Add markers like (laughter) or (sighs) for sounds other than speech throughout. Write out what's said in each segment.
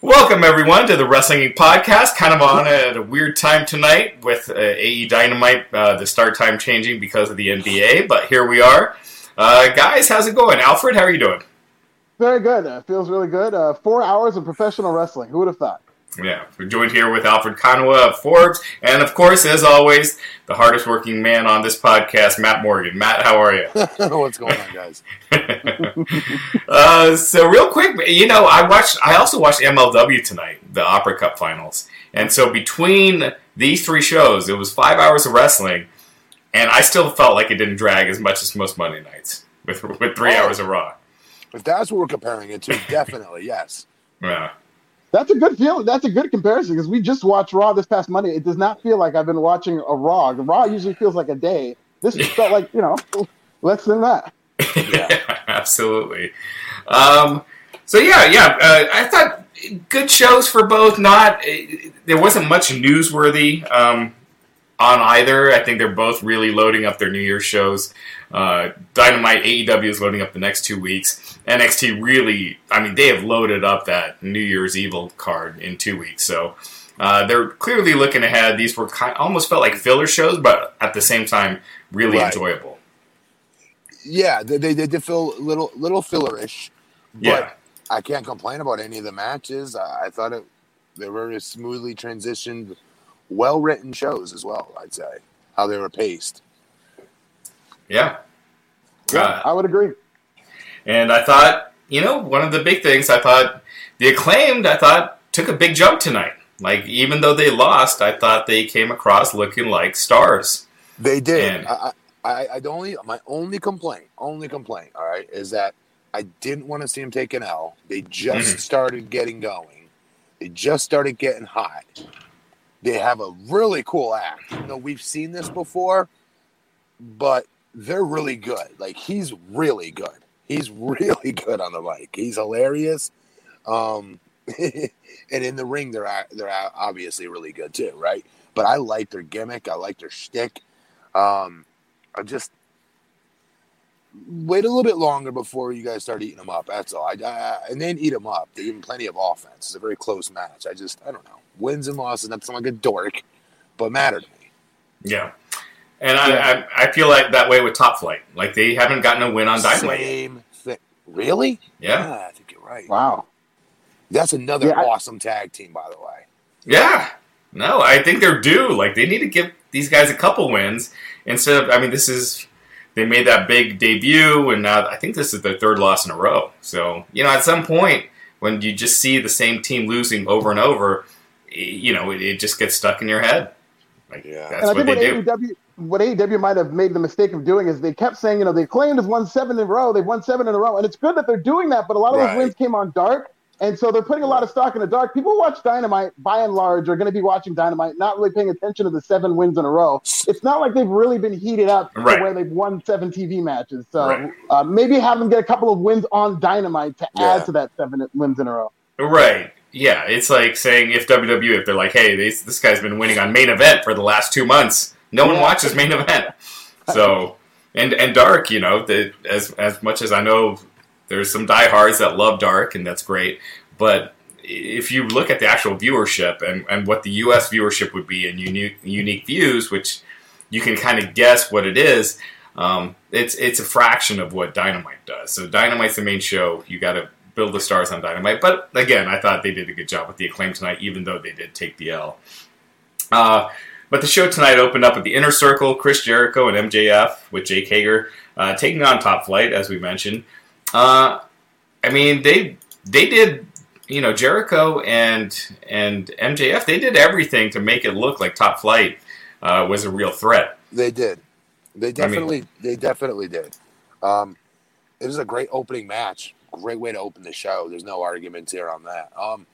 Welcome everyone to the Wrestling podcast. Kind of on at a weird time tonight with uh, AE Dynamite, uh, the start time changing because of the NBA, but here we are. Uh, guys, how's it going? Alfred, how are you doing? Very good. Uh, feels really good. Uh, four hours of professional wrestling. Who would have thought? Yeah, we're joined here with Alfred Konuwa of Forbes, and of course, as always, the hardest working man on this podcast, Matt Morgan. Matt, how are you? (laughs) What's going on, guys? (laughs) uh, so, real quick, you know, I watched. I also watched MLW tonight, the Opera Cup Finals, and so between these three shows, it was five hours of wrestling, and I still felt like it didn't drag as much as most Monday nights with with three Oh. hours of Raw. If that's what we're comparing it to, definitely yes. (laughs) Yeah. That's a good feeling. That's a good comparison because we just watched Raw this past Monday. It does not feel like I've been watching a Raw. The Raw usually feels like a day. This (laughs) felt like you know less than that. Yeah, (laughs) absolutely. Um, so yeah, yeah. Uh, I thought good shows for both. Not there wasn't much newsworthy um, on either. I think they're both really loading up their New Year's shows. Uh, Dynamite AEW is loading up the next two weeks. NXT really, I mean, they have loaded up that New Year's Evil card in two weeks. So uh, they're clearly looking ahead. These were kind, almost felt like filler shows, but at the same time, really Right. enjoyable. Yeah, they, they, they did feel a little little fillerish, but Yeah. I can't complain about any of the matches. I, I thought it they were smoothly transitioned, well written shows as well. I'd say how they were paced. Yeah. Yeah, Uh, I would agree. And I thought, you know, one of the big things I thought the acclaimed, I thought took a big jump tonight. Like even though they lost, I thought they came across looking like stars. They did. And- I, I, I I'd only my only complaint, only complaint, all right, is that I didn't want to see them take an L. They just Mhm. started getting going. They just started getting hot. They have a really cool act. You know, we've seen this before, but they're really good. Like he's really good. He's (laughs) really good on the mic. He's hilarious. Um, (laughs) and in the ring, they're they're obviously really good too, right? But I like their gimmick. I like their shtick. Um, I just wait a little bit longer before you guys start eating them up. That's all. I, I and then eat them up. They give them plenty of offense. It's a very close match. I just I don't know. Wins and losses. Not sound like a dork, but matter to me. Yeah. And I, I, I feel like that way with Top Flight. Like they haven't gotten a win on Dynamite. yet. Same thing. Really? Yeah. I think you're right. Wow. That's another Yeah, I- awesome tag team, by the way. Yeah. No, I think they're due. Like they need to give these guys a couple wins instead of. I mean, this is they made that big debut, and now I think this is their third loss in a row. So you know, at some point when you just see the same team losing over and over, you know, it, it just gets stuck in your head. Like Yeah. that's and I what think they what do. AEW, what AEW might have made the mistake of doing is they kept saying, you know, they claimed have won seven in a row. They've won seven in a row, and it's good that they're doing that. But a lot of Right. those wins came on dark, and so they're putting a lot of stock in the dark. People who watch Dynamite, by and large, are going to be watching Dynamite, not really paying attention to the seven wins in a row. It's not like they've really been heated up to where they've won seven TV matches. So Right. uh, maybe have them get a couple of wins on Dynamite to Yeah. add to that seven wins in a row. Right. Yeah, it's like saying if WWE, if they're like, hey, this, this guy's been winning on main event for the last two months, no one watches main event. So, and and Dark, you know, the, as as much as I know, there's some diehards that love Dark, and that's great. But if you look at the actual viewership and, and what the U.S. viewership would be in unique unique views, which you can kind of guess what it is, um, it's it's a fraction of what Dynamite does. So Dynamite's the main show. You got to build the stars on Dynamite. But again, I thought they did a good job with the acclaim tonight, even though they did take the L. Uh, but the show tonight opened up with the Inner Circle, Chris Jericho and MJF with Jake Hager uh, taking on Top Flight, as we mentioned. Uh, I mean, they they did, you know, Jericho and and MJF. They did everything to make it look like Top Flight uh, was a real threat. They did. They I mean- definitely they definitely did. Um, it was a great opening match. Great way to open the show. There's no arguments here on that. Um,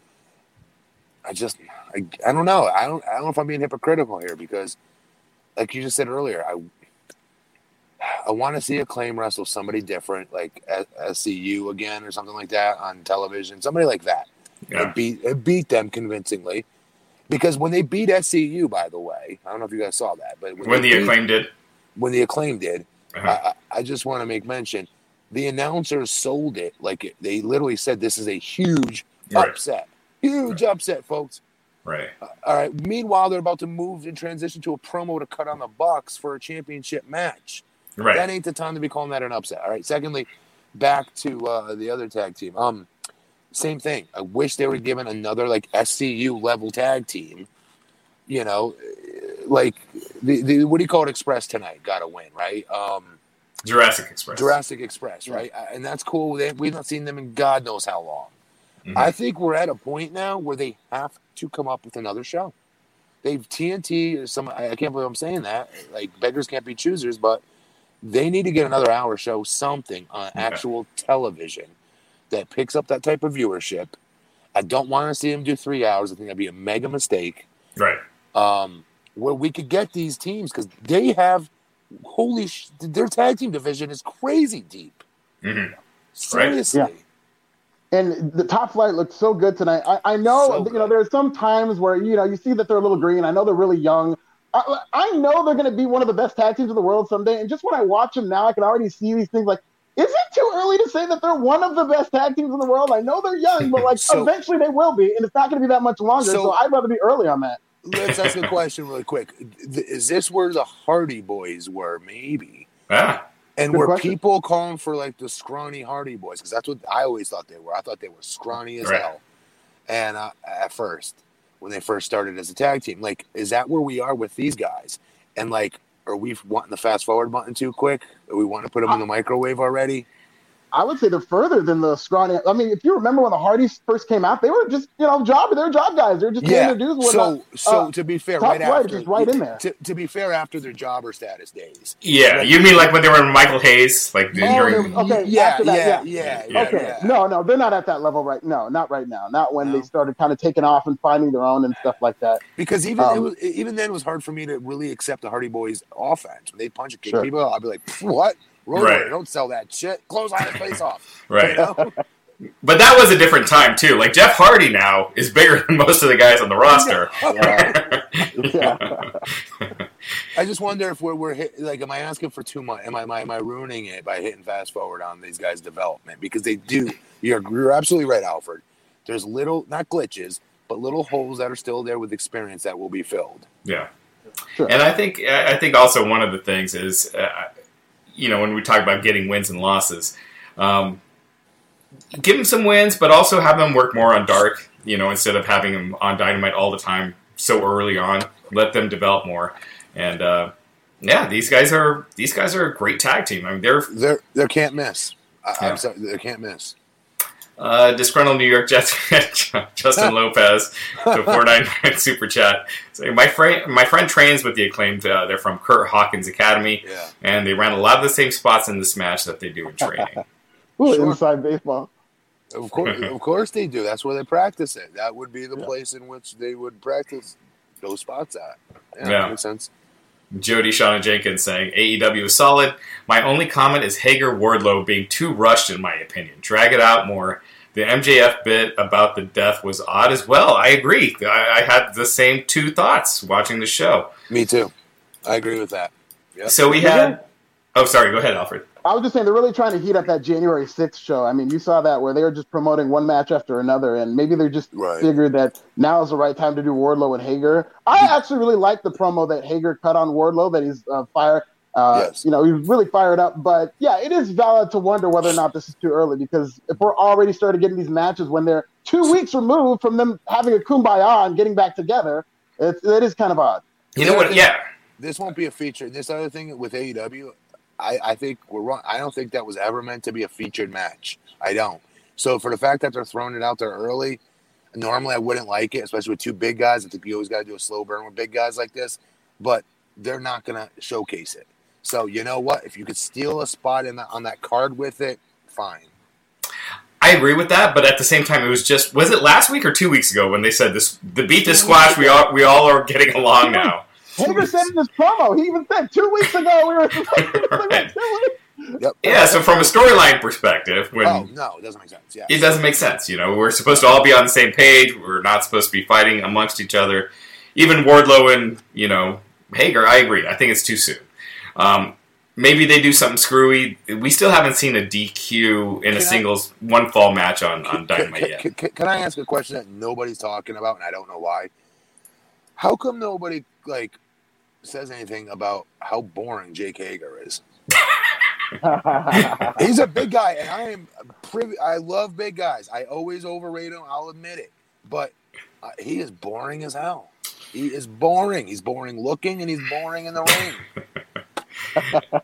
just I, I don't know. I don't I don't know if I'm being hypocritical here because, like you just said earlier, I I want to see Acclaim wrestle somebody different, like SCU again or something like that on television. Somebody like that. Yeah. And beat and beat them convincingly. Because when they beat SCU, by the way, I don't know if you guys saw that, but when, when the beat, Acclaim did, when the Acclaim did, uh-huh. I, I just want to make mention the announcers sold it like it, they literally said this is a huge right. upset, huge right. upset, folks. Right. Uh, all right. Meanwhile, they're about to move and transition to a promo to cut on the Bucks for a championship match. Right. That ain't the time to be calling that an upset. All right. Secondly, back to uh, the other tag team. Um, same thing. I wish they were given another like SCU level tag team. You know, like the, the what do you call it? Express tonight got to win, right? Um, Jurassic Express. Jurassic Express, right? Yeah. And that's cool. They, we've not seen them in God knows how long. Mm-hmm. I think we're at a point now where they have to come up with another show. They've TNT some. I can't believe I'm saying that. Like beggars can't be choosers, but they need to get another hour show, something on okay. actual television that picks up that type of viewership. I don't want to see them do three hours. I think that'd be a mega mistake. Right. Um, where we could get these teams because they have holy sh- their tag team division is crazy deep. Mm-hmm. Seriously. Right. Yeah. And the top flight looked so good tonight. I, I know, so you know, there's some times where you know you see that they're a little green. I know they're really young. I, I know they're going to be one of the best tag teams in the world someday. And just when I watch them now, I can already see these things like is it too early to say that they're one of the best tag teams in the world? I know they're young, but like (laughs) so, eventually they will be, and it's not going to be that much longer. So, so, I'd rather be early on that. Let's ask a question really quick. Is this where the Hardy Boys were? Maybe. Yeah. And Good were question. people calling for like the scrawny Hardy Boys? Because that's what I always thought they were. I thought they were scrawny as right. hell. And uh, at first, when they first started as a tag team, like, is that where we are with these guys? And like, are we wanting the fast forward button too quick? Are we want to put them in the microwave already? I would say they're further than the scrawny. I mean, if you remember when the Hardys first came out, they were just you know job. They were job guys. They're just yeah. their dues. So, so uh, to be fair, right after, just right in there. To, to, be fair, after their jobber status days. Yeah, you mean like when they were in Michael Hayes, like oh, during, okay, yeah, that, yeah, yeah, yeah, Okay, yeah. no, no, they're not at that level right. No, not right now. Not when no. they started kind of taking off and finding their own and stuff like that. Because even um, was, even then, it was hard for me to really accept the Hardy Boys offense. When they punch a kick sure. people, I'd be like, what? Road right. don't sell that shit. Close on the face off. (laughs) Right. You know? (laughs) But that was a different time too. Like Jeff Hardy now is bigger than most of the guys on the roster. (laughs) Yeah. I just wonder if we're, we're hit, like, am I asking for too much? Am I, am I am I ruining it by hitting fast forward on these guys' development? Because they do. You're you're absolutely right, Alfred. There's little not glitches, but little holes that are still there with experience that will be filled. Yeah. Sure. And I think I think also one of the things is uh, you know, when we talk about getting wins and losses, um, give them some wins, but also have them work more on dark. You know, instead of having them on dynamite all the time so early on, let them develop more. And uh, yeah, these guys are these guys are a great tag team. I mean, they're they're they can't miss. I, yeah. I'm sorry, they can't miss. Uh, disgruntled New York Jets (laughs) Justin (laughs) Lopez to four nine nine super chat. So my friend, my friend trains with the acclaimed. Uh, they're from Curt Hawkins Academy, yeah. and they ran a lot of the same spots in this match that they do in training. (laughs) Ooh, sure. Inside baseball. Of course, of course they do. That's where they practice it. That would be the yeah. place in which they would practice those spots at. Yeah, yeah. makes sense. Jody Shauna Jenkins saying AEW is solid. My only comment is Hager Wardlow being too rushed, in my opinion. Drag it out more. The MJF bit about the death was odd as well. I agree. I, I had the same two thoughts watching the show. Me too. I agree with that. Yep. So we had. Oh, sorry. Go ahead, Alfred. I was just saying they're really trying to heat up that January 6th show. I mean, you saw that where they were just promoting one match after another, and maybe they just right. figured that now is the right time to do Wardlow and Hager. I actually really like the promo that Hager cut on Wardlow that he's uh, fire. Uh, yes. You know, he's really fired up. But yeah, it is valid to wonder whether or not this is too early because if we're already started getting these matches when they're two weeks removed from them having a kumbaya and getting back together, it's, it is kind of odd. You know what? Yeah. This won't be a feature. This other thing with AEW, I, I think we're wrong. I don't think that was ever meant to be a featured match. I don't. So for the fact that they're throwing it out there early, normally I wouldn't like it, especially with two big guys. I think you always got to do a slow burn with big guys like this. But they're not going to showcase it. So you know what? If you could steal a spot in the, on that card with it, fine. I agree with that, but at the same time, it was just was it last week or two weeks ago when they said this the beat the squash we all we all are getting along now. (laughs) Hager said in his promo, he even said two weeks ago we were (laughs) two weeks. Yep. Yeah, so from a storyline perspective, when oh no, it doesn't make sense. Yeah, it doesn't make sense. You know, we're supposed to all be on the same page. We're not supposed to be fighting amongst each other. Even Wardlow and you know Hager, I agree. I think it's too soon. Um, maybe they do something screwy. We still haven't seen a DQ in can a singles I, one fall match on, on Dynamite can, yet. Can, can, I ask a question that nobody's talking about, and I don't know why? How come nobody like says anything about how boring Jake Hager is? (laughs) He's a big guy, and I am privy. I love big guys. I always overrate him. I'll admit it, but uh, he is boring as hell. He is boring. He's boring looking, and he's boring in the ring (laughs)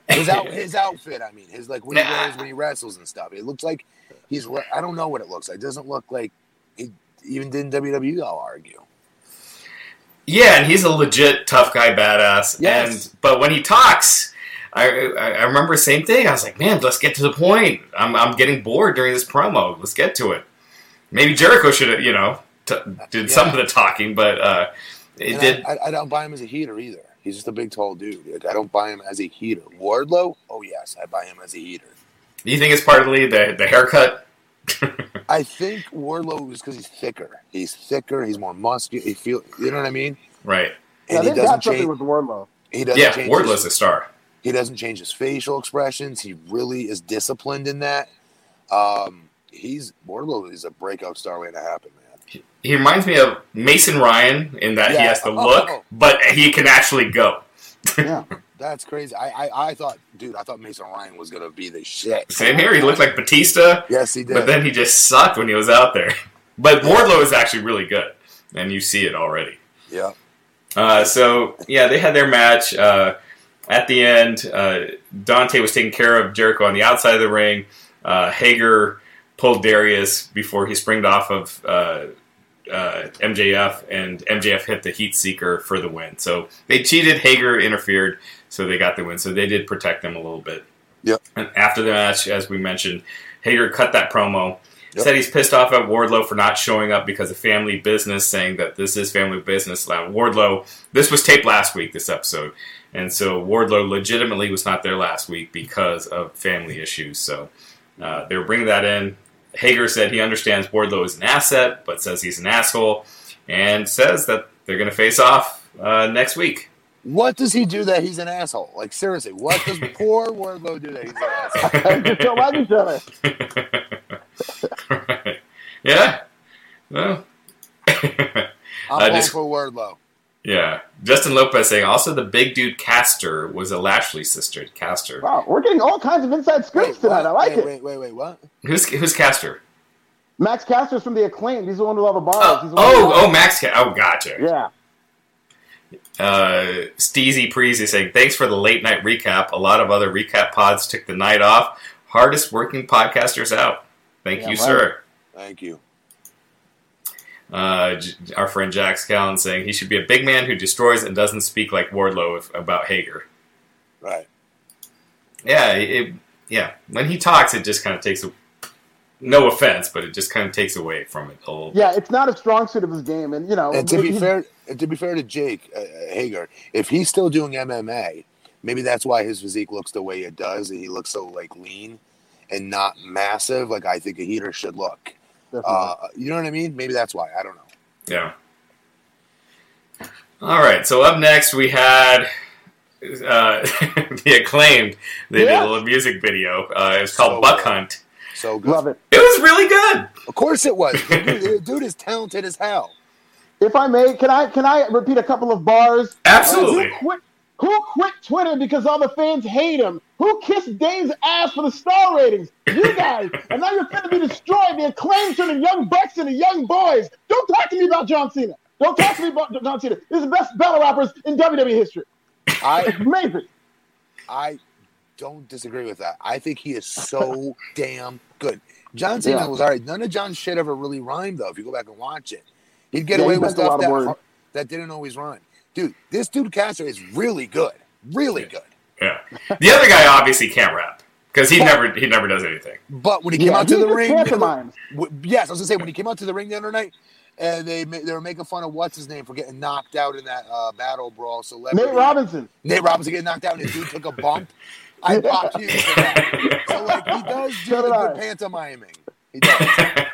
his out (laughs) his outfit. I mean, his like what he wears when he wrestles and stuff. It looks like he's. I don't know what it looks like. It doesn't look like he even did in WWE. I'll argue. Yeah, and he's a legit tough guy, badass. Yes. And but when he talks, I, I remember the same thing. I was like, man, let's get to the point. I'm I'm getting bored during this promo. Let's get to it. Maybe Jericho should have, you know, t- did yeah. some of the talking, but uh, it and did. I, I, I don't buy him as a heater either. He's just a big, tall dude. Like, I don't buy him as a heater. Wardlow, oh yes, I buy him as a heater. Do you think it's partly the the haircut? (laughs) I think Wardlow is because he's thicker. He's thicker. He's more muscular. He feel, you know what I mean? Right. And yeah, he doesn't change with Wardlow. He doesn't. Yeah, change Wardlow's his, a star. He doesn't change his facial expressions. He really is disciplined in that. Um, he's Wardlow is a breakout star waiting to happen, he reminds me of Mason Ryan in that yeah. he has the look, oh. but he can actually go. yeah, (laughs) that's crazy. I, I, I thought, dude, I thought Mason Ryan was gonna be the shit. Same here. He looked like Batista. Yes, he did. But then he just sucked when he was out there. (laughs) But Wardlow is actually really good, and you see it already. Yeah. Uh, so yeah, they had their match. Uh, at the end, uh, Dante was taking care of Jericho on the outside of the ring. Uh, Hager pulled Darius before he springed off of uh, MJF, and MJF hit the Heat Seeker for the win. So they cheated. Hager interfered, so they got the win. So they did protect them a little bit. Yep. And after the match, as we mentioned, Hager cut that promo. Yep. Said he's pissed off at Wardlow for not showing up because of family business, saying that this is family business. Wardlow, this was taped last week, this episode. And so Wardlow legitimately was not there last week because of family issues. So uh, they were bringing that in. Hager said he understands Wardlow is an asset, but says he's an asshole, and says that they're going to face off uh, next week. What does he do that he's an asshole? Like seriously, what does (laughs) poor Wardlow do that he's an asshole? (laughs) Just don't like each other. right. Yeah. Well, (laughs) I'm uh, just, for Wardlow. Yeah. Justin Lopez saying also the big dude Caster was a Lashley sister. Caster. Wow, we're getting all kinds of inside scoops wait, tonight. I like wait, it. Wait, wait, wait, what? Who's who's Caster? Max Caster's from the Acclaim. He's the one with all the bars. Oh, oh, oh, Max. oh, gotcha. Yeah. Uh, Steezy Preezy saying, thanks for the late night recap. A lot of other recap pods took the night off. Hardest working podcasters out. Thank yeah, you, right. sir. Thank you. Uh, our friend Jack Callan saying he should be a big man who destroys and doesn't speak like Wardlow if, about Hager. Right. Yeah, it, yeah. When he talks, it just kind of takes a, no offense, but it just kind of takes away from it a little. Yeah, it's not a strong suit of his game, and you know. And to be fair, to be fair to Jake uh, Hager, if he's still doing MMA, maybe that's why his physique looks the way it does, and he looks so like lean and not massive, like I think a heater should look. Uh, you know what I mean? Maybe that's why. I don't know. Yeah. All right. So up next we had uh, (laughs) the acclaimed. They yeah. did a little music video. Uh, it was called so Buck good. Hunt. So good. Love it. It was really good. Of course it was. dude, (laughs) dude is talented as hell. If I may, can I can I repeat a couple of bars? Absolutely. Who quit, who quit Twitter because all the fans hate him? Who kissed Dave's ass for the star ratings? You guys. and now you're going to be destroyed. The acclaim to the young bucks and the young boys. Don't talk to me about John Cena. Don't talk to me about John Cena. He's the best battle rappers in WWE history. I, it's amazing. I don't disagree with that. I think he is so damn good. John Cena yeah. was all right. None of John's shit ever really rhymed, though, if you go back and watch it. He'd get yeah, away with stuff that, that didn't always rhyme. Dude, this dude Caster is really good. Really good. Yeah. The other guy obviously can't rap. because he never he never does anything. But when he came yeah, out to the ring, (laughs) yes, I was gonna say when he came out to the ring the other night, and they they were making fun of what's his name for getting knocked out in that uh, battle brawl. So Nate Robinson. Nate Robinson getting knocked out, and his dude took a bump. I (laughs) popped you for that. So like he does do the good pantomiming. He does. (laughs)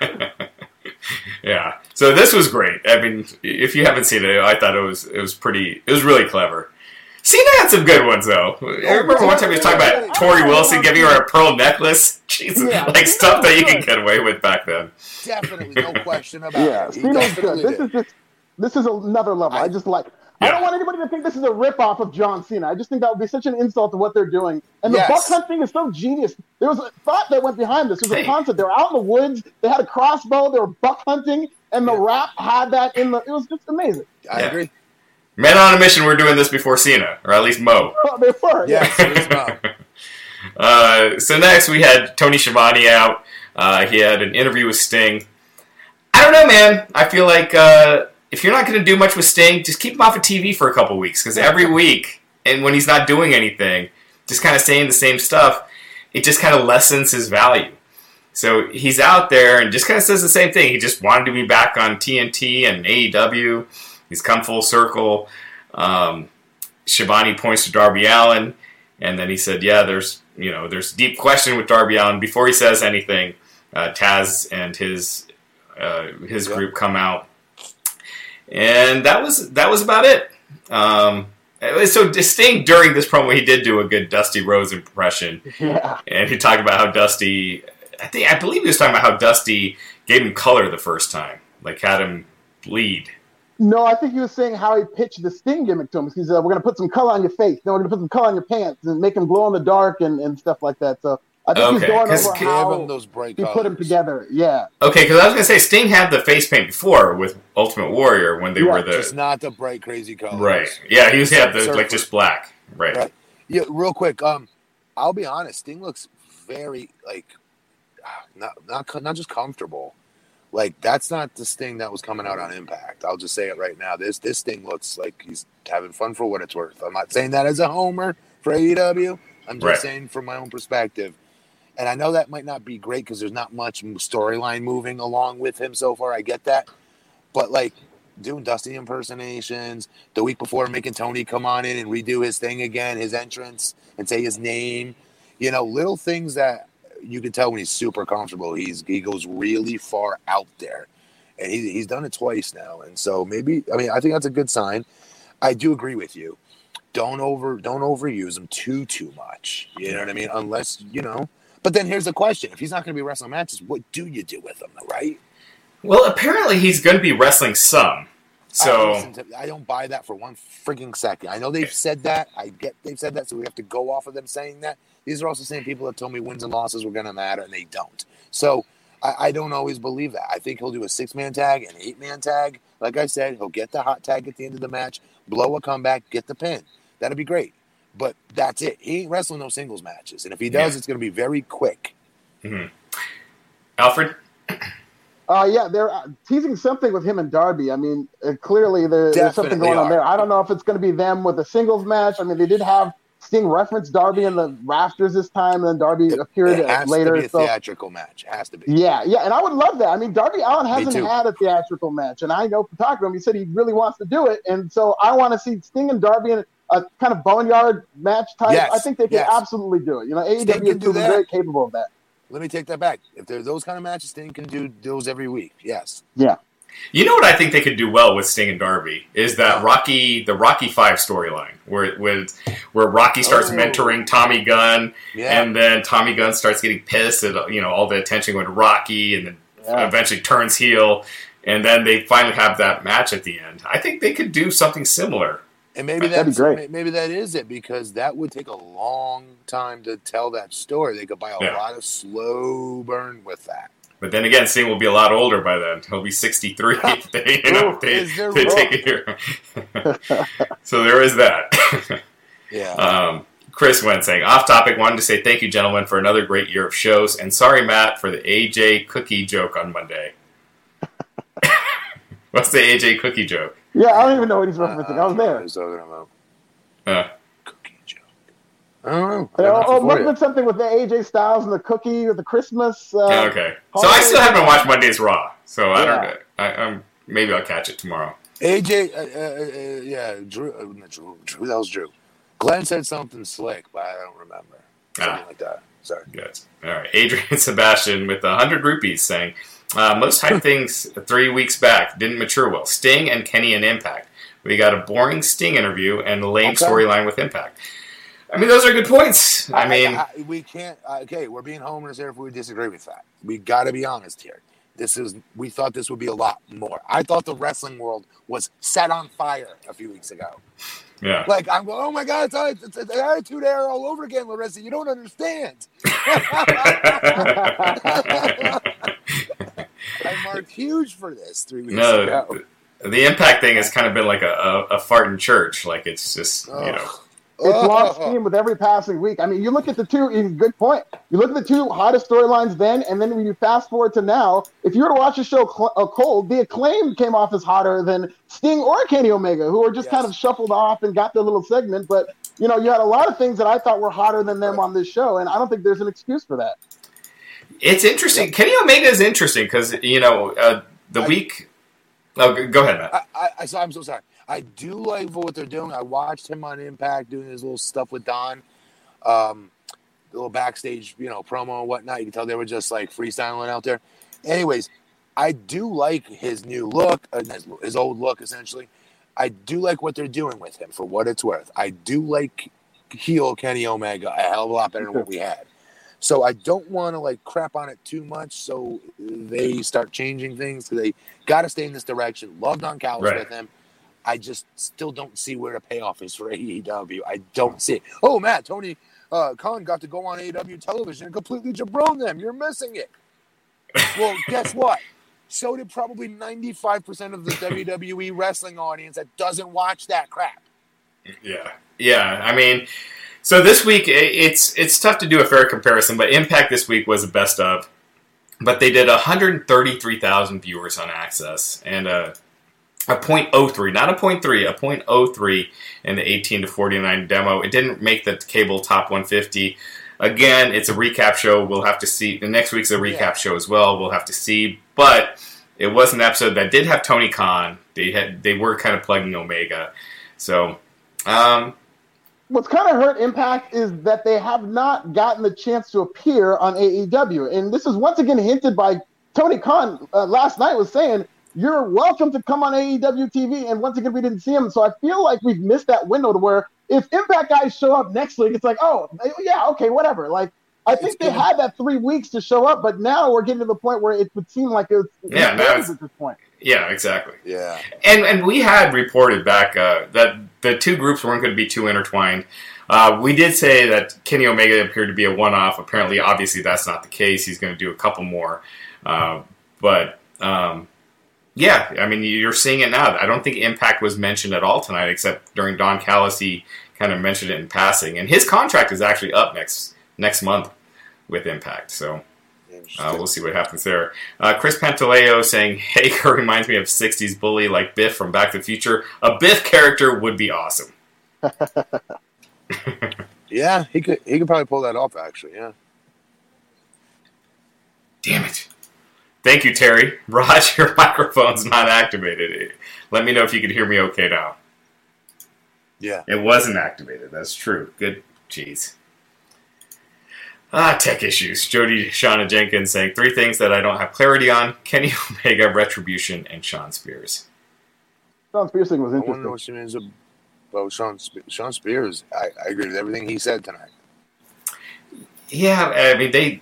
yeah. So this was great. I mean, if you haven't seen it, I thought it was it was pretty. It was really clever. Cena had some good ones though. I oh, remember one time he was talking about Torrie Wilson giving her a pearl necklace. (laughs) Jesus, yeah, like stuff that you can (laughs) get away with back then. Definitely, no question about yeah, it. Yeah, good. This is just this is another level. I, I just like. Yeah. I don't want anybody to think this is a ripoff of John Cena. I just think that would be such an insult to what they're doing. And the yes. buck hunt thing is so genius. There was a thought that went behind this. There was a concept. They were out in the woods. They had a crossbow. They were buck hunting, and the yeah. rap had that in the. It was just amazing. I yeah. agree. Men on a mission. We're doing this before Cena, or at least Mo. (laughs) Oh, they were. Yes, (laughs) uh, so next we had Tony Schiavone out. Uh, he had an interview with Sting. I don't know, man. I feel like uh, if you're not going to do much with Sting, just keep him off of TV for a couple weeks because every week, and when he's not doing anything, just kind of saying the same stuff, it just kind of lessens his value. So he's out there and just kind of says the same thing. He just wanted to be back on TNT and AEW. He's come full circle. Um, Schiavone points to Darby Allin, and then he said, "Yeah, there's you know there's deep question with Darby Allin." Before he says anything, uh, Taz and his uh, his group come out, and that was that was about it. Um, so distinct during this promo, he did do a good Dusty Rhodes impression, (laughs) yeah. and he talked about how Dusty. I think I believe he was talking about how Dusty gave him color the first time, like had him bleed no, I think he was saying how he pitched the Sting gimmick to him. He said, "We're going to put some color on your face. Then we're going to put some color on your pants and make him glow in the dark and, and stuff like that." So I think okay. he's going over how those bright he colors. put them together. Yeah. Okay, because I was going to say Sting had the face paint before with Ultimate Warrior when they yeah. were the just not the bright crazy colors. Right. Yeah, he was had the like just black. Right. right. Yeah. Real quick. Um, I'll be honest. Sting looks very like (sighs) not not not just comfortable like that's not the Sting that was coming out on Impact. I'll just say it right now. This this Sting looks like he's having fun for what it's worth. I'm not saying that as a homer for AEW. I'm just right. saying from my own perspective. And I know that might not be great because there's not much storyline moving along with him so far. I get that, but like doing Dusty impersonations the week before, making Tony come on in and redo his thing again, his entrance, and say his name. You know, little things that you can tell when he's super comfortable. He's he goes really far out there, and he, he's done it twice now. And so maybe I mean I think that's a good sign. I do agree with you. Don't over don't overuse him too too much. You know what I mean? Unless you know. But then here's the question: If he's not going to be wrestling matches, what do you do with him? Right? Well, apparently he's going to be wrestling some. So I, to, I, don't buy that for one freaking second. I know they've said that. I get they've said that, so we have to go off of them saying that. These are also the same people that told me wins and losses were going to matter, and they don't. So I, I, don't always believe that. I think he'll do a six man tag, an eight man tag. Like I said, he'll get the hot tag at the end of the match, blow a comeback, get the pin. That'd be great. But that's it. He ain't wrestling no singles matches, and if he does, yeah. it's going to be very quick. Mm-hmm. Alfred. (clears throat) Uh, yeah, they're uh, teasing something with him and Darby. I mean, uh, clearly there, there's something going are. on there. I don't know if it's going to be them with a singles match. I mean, they did have Sting reference Darby in the rafters this time, and then Darby it, appeared it has later. To be a so, theatrical match. It has to be. Yeah, yeah, and I would love that. I mean, Darby Allin hasn't had a theatrical match, and I know from talking to him, he said he really wants to do it, and so I want to see Sting and Darby in a kind of boneyard match type. Yes, I think they can yes. absolutely do it. You know, AEW is proven very capable of that. Let me take that back. If there's those kind of matches, Sting can do those every week. Yes. Yeah. You know what I think they could do well with Sting and Darby is that Rocky, the Rocky Five storyline, where with where Rocky starts oh. mentoring Tommy Gunn, yeah. and then Tommy Gunn starts getting pissed at you know all the attention going to Rocky, and then yeah. eventually turns heel, and then they finally have that match at the end. I think they could do something similar. And maybe that's maybe that is it because that would take a long time to tell that story. They could buy a yeah. lot of slow burn with that. But then again, Sting will be a lot older by then. He'll be 63 if (laughs) (laughs) they, you know, they, they take it here. (laughs) so there is that. yeah. Um, Chris went saying, off topic, wanted to say thank you, gentlemen, for another great year of shows. And sorry, Matt, for the AJ cookie joke on Monday. What's the AJ cookie joke? Yeah, I don't even know what he's referencing. Uh, I was there. What talking about. Uh, cookie joke. I don't know. Oh, oh must have been something with the AJ Styles and the cookie or the Christmas. Uh, okay, so I still haven't watched Monday's Raw, so I don't know. I, I'm maybe I'll catch it tomorrow. AJ, uh, uh, uh, yeah, Drew, uh, Drew, Drew, that was Drew. Glenn said something slick, but I don't remember. Something ah. like that. Sorry. Good. All right. Adrian (laughs) Sebastian with 100 rupees saying, uh, most hype (laughs) things three weeks back didn't mature well. Sting and Kenny and Impact. We got a boring Sting interview and a lame okay. storyline with Impact. I mean, those are good points. I, I mean, I, we can't. Okay, we're being homers here if we disagree with that. We got to be honest here. This is. We thought this would be a lot more. I thought the wrestling world was set on fire a few weeks ago. Yeah. Like I'm going, oh my god, it's, it's, it's attitude era all over again, Larissa. You don't understand. (laughs) (laughs) I marked huge for this three weeks no, ago. The impact thing has kind of been like a, a, a fart in church. Like it's just oh. you know it's oh. lost steam with every passing week. I mean, you look at the two. Good point. You look at the two hottest storylines then, and then when you fast forward to now, if you were to watch the show uh, cold, the acclaim came off as hotter than Sting or Kenny Omega, who were just yes. kind of shuffled off and got their little segment. But you know, you had a lot of things that I thought were hotter than them on this show, and I don't think there's an excuse for that. It's interesting. Kenny Omega is interesting because you know uh, the I, week. Oh, go ahead, Matt. I, I, I, I'm so sorry. I do like what they're doing. I watched him on Impact doing his little stuff with Don, um, little backstage, you know, promo and whatnot. You can tell they were just like freestyling out there. Anyways, I do like his new look, uh, his, his old look essentially. I do like what they're doing with him for what it's worth. I do like heel Kenny Omega a hell of a lot better than what we had. So I don't want to like crap on it too much. So they start changing things. So they got to stay in this direction. Love Don Callis right. with him. I just still don't see where the payoff is for (laughs) AEW. I don't see it. Oh, Matt, Tony uh, Khan got to go on AEW television and completely jabron them. You're missing it. well, (laughs) guess what? So did probably 95% of the WWE wrestling audience that doesn't watch that crap. Yeah. Yeah. I mean, so this week it's it's tough to do a fair comparison, but Impact this week was the best of. But they did 133,000 viewers on AXS and uh, a .03, not a .3, a .03 in the 18 to 49 demo. It didn't make the cable top 150. Again, it's a recap show. We'll have to see. The next week's a recap yeah. show as well. We'll have to see. But it was an episode that did have Tony Khan. They had they were kind of plugging Omega. So, um, what's kind of hurt Impact is that they have not gotten the chance to appear on AEW, and this is once again hinted by Tony Khan uh, last night was saying you're welcome to come on AEW TV. And once again, we didn't see him. So I feel like we've missed that window to where if Impact guys show up next week, it's like, oh, yeah, okay, whatever. Like, I think it's they good. had that three weeks to show up, but now we're getting to the point where it would seem like it's yeah, at this point. Yeah, exactly. Yeah, and and we had reported back uh, that the two groups weren't going to be too intertwined. Uh, we did say that Kenny Omega appeared to be a one-off. Apparently, obviously, that's not the case. He's going to do a couple more, uh, but um, yeah, I mean, you're seeing it now. I don't think Impact was mentioned at all tonight, except during Don Callis, he kind of mentioned it in passing. And his contract is actually up next next month with Impact. So uh, we'll see what happens there. Uh, Chris Pantaleo saying Hager reminds me of 60s bully like Biff from Back to the Future. A Biff character would be awesome. (laughs) yeah, he could he could probably pull that off actually, yeah. Damn it. Thank you, Terry. (laughs) Raj, your microphone's not activated. Let me know if you can hear me okay now. Yeah. It wasn't activated. That's true. Good. Jeez. Ah, tech issues. Jody Shauna Jenkins saying three things that I don't have clarity on Kenny (laughs) Omega, Retribution, and Shawn Spears. Shawn Spears thing was interesting. I wonder what she means about Shawn, Shawn Spears. I, I agree with everything he said tonight. Yeah, I mean, they